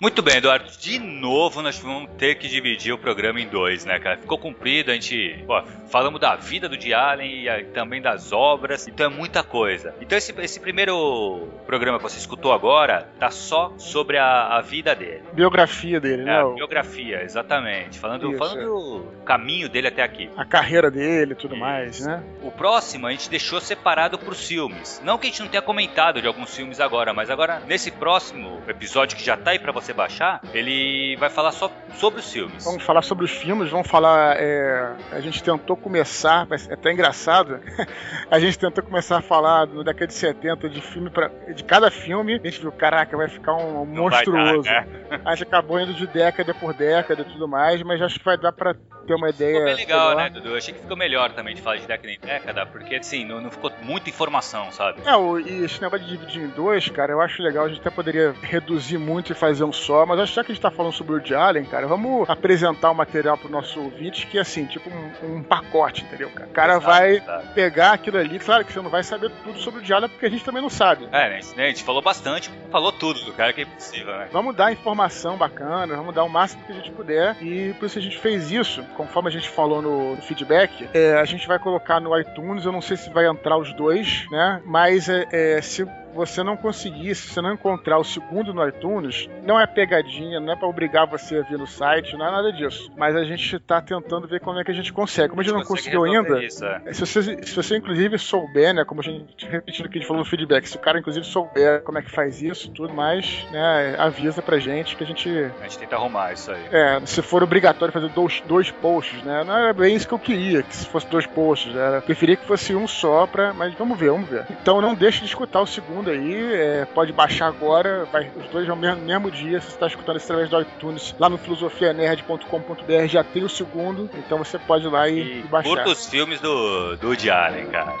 Muito bem, Eduardo. De novo, nós vamos ter que dividir o programa em dois, né, cara? Ficou comprido, a gente pô, falamos da vida do D. Allen e também das obras, então é muita coisa. Então, esse, esse primeiro programa que você escutou agora tá só sobre a, a vida dele. Biografia dele, É, né? a biografia, exatamente. Falando, Isso, falando é. do caminho dele até aqui. A carreira dele e tudo mais, né? O próximo a gente deixou separado pros filmes. Não que a gente não tenha comentado de alguns filmes agora, mas agora, nesse próximo episódio que já tá aí pra você baixar, ele vai falar só sobre os filmes. Vamos falar sobre os filmes, vamos falar. é, a gente tentou começar, mas é até engraçado. (laughs) a gente tentou começar a falar na década de 70 de filme pra, de cada filme. A gente viu, caraca, vai ficar um Não vai dar, monstruoso. né? A gente acabou indo de década por década e tudo mais, mas acho que vai dar pra ter uma ideia. Ficou bem legal, né, Dudu? Eu achei que ficou melhor também de falar de década em década, porque assim, não, não ficou muita informação, sabe? É, o, e esse negócio de dividir em dois, cara, eu acho legal. A gente até poderia reduzir muito e fazer um só, mas acho que já que a gente tá falando sobre o Woody Allen, cara, vamos apresentar o material pro nosso ouvinte, que é assim, tipo um, um pacote, entendeu, cara? O cara Exato, vai exato. pegar aquilo ali, claro que você não vai saber tudo sobre o Woody Allen, porque a gente também não sabe. É, né, a gente falou bastante, falou tudo do cara que é impossível, né? Vamos dar informação bacana, vamos dar o máximo que a gente puder. E por isso a gente fez isso. Conforme a gente falou no, no feedback, é, a gente vai colocar no iTunes. Eu não sei se vai entrar os dois, né? Mas é, é, se você não conseguir, se você não encontrar o segundo no iTunes, não é pegadinha, não é pra obrigar você a vir no site, não é nada disso. Mas a gente tá tentando ver como é que a gente consegue. Como a gente não conseguiu ainda, Isso, é. se você, se você inclusive souber, né, como a gente repetindo o que a gente falou no feedback, se o cara inclusive souber como é que faz isso, tudo mais, né, avisa pra gente que a gente, A gente tenta arrumar isso aí. é, se for obrigatório fazer dois, dois posts, né, não era bem isso que eu queria, que se fosse dois posts, era, preferia que fosse um só pra, mas vamos ver, vamos ver. Então não deixe de escutar o segundo aí, é, pode baixar agora, vai, os dois ao mesmo, mesmo dia, se você tá escutando isso através do iTunes, lá no filosofianerd.com.br já tem o segundo, então você pode ir lá e, E e baixar. curta os filmes do, do Woody Allen, cara.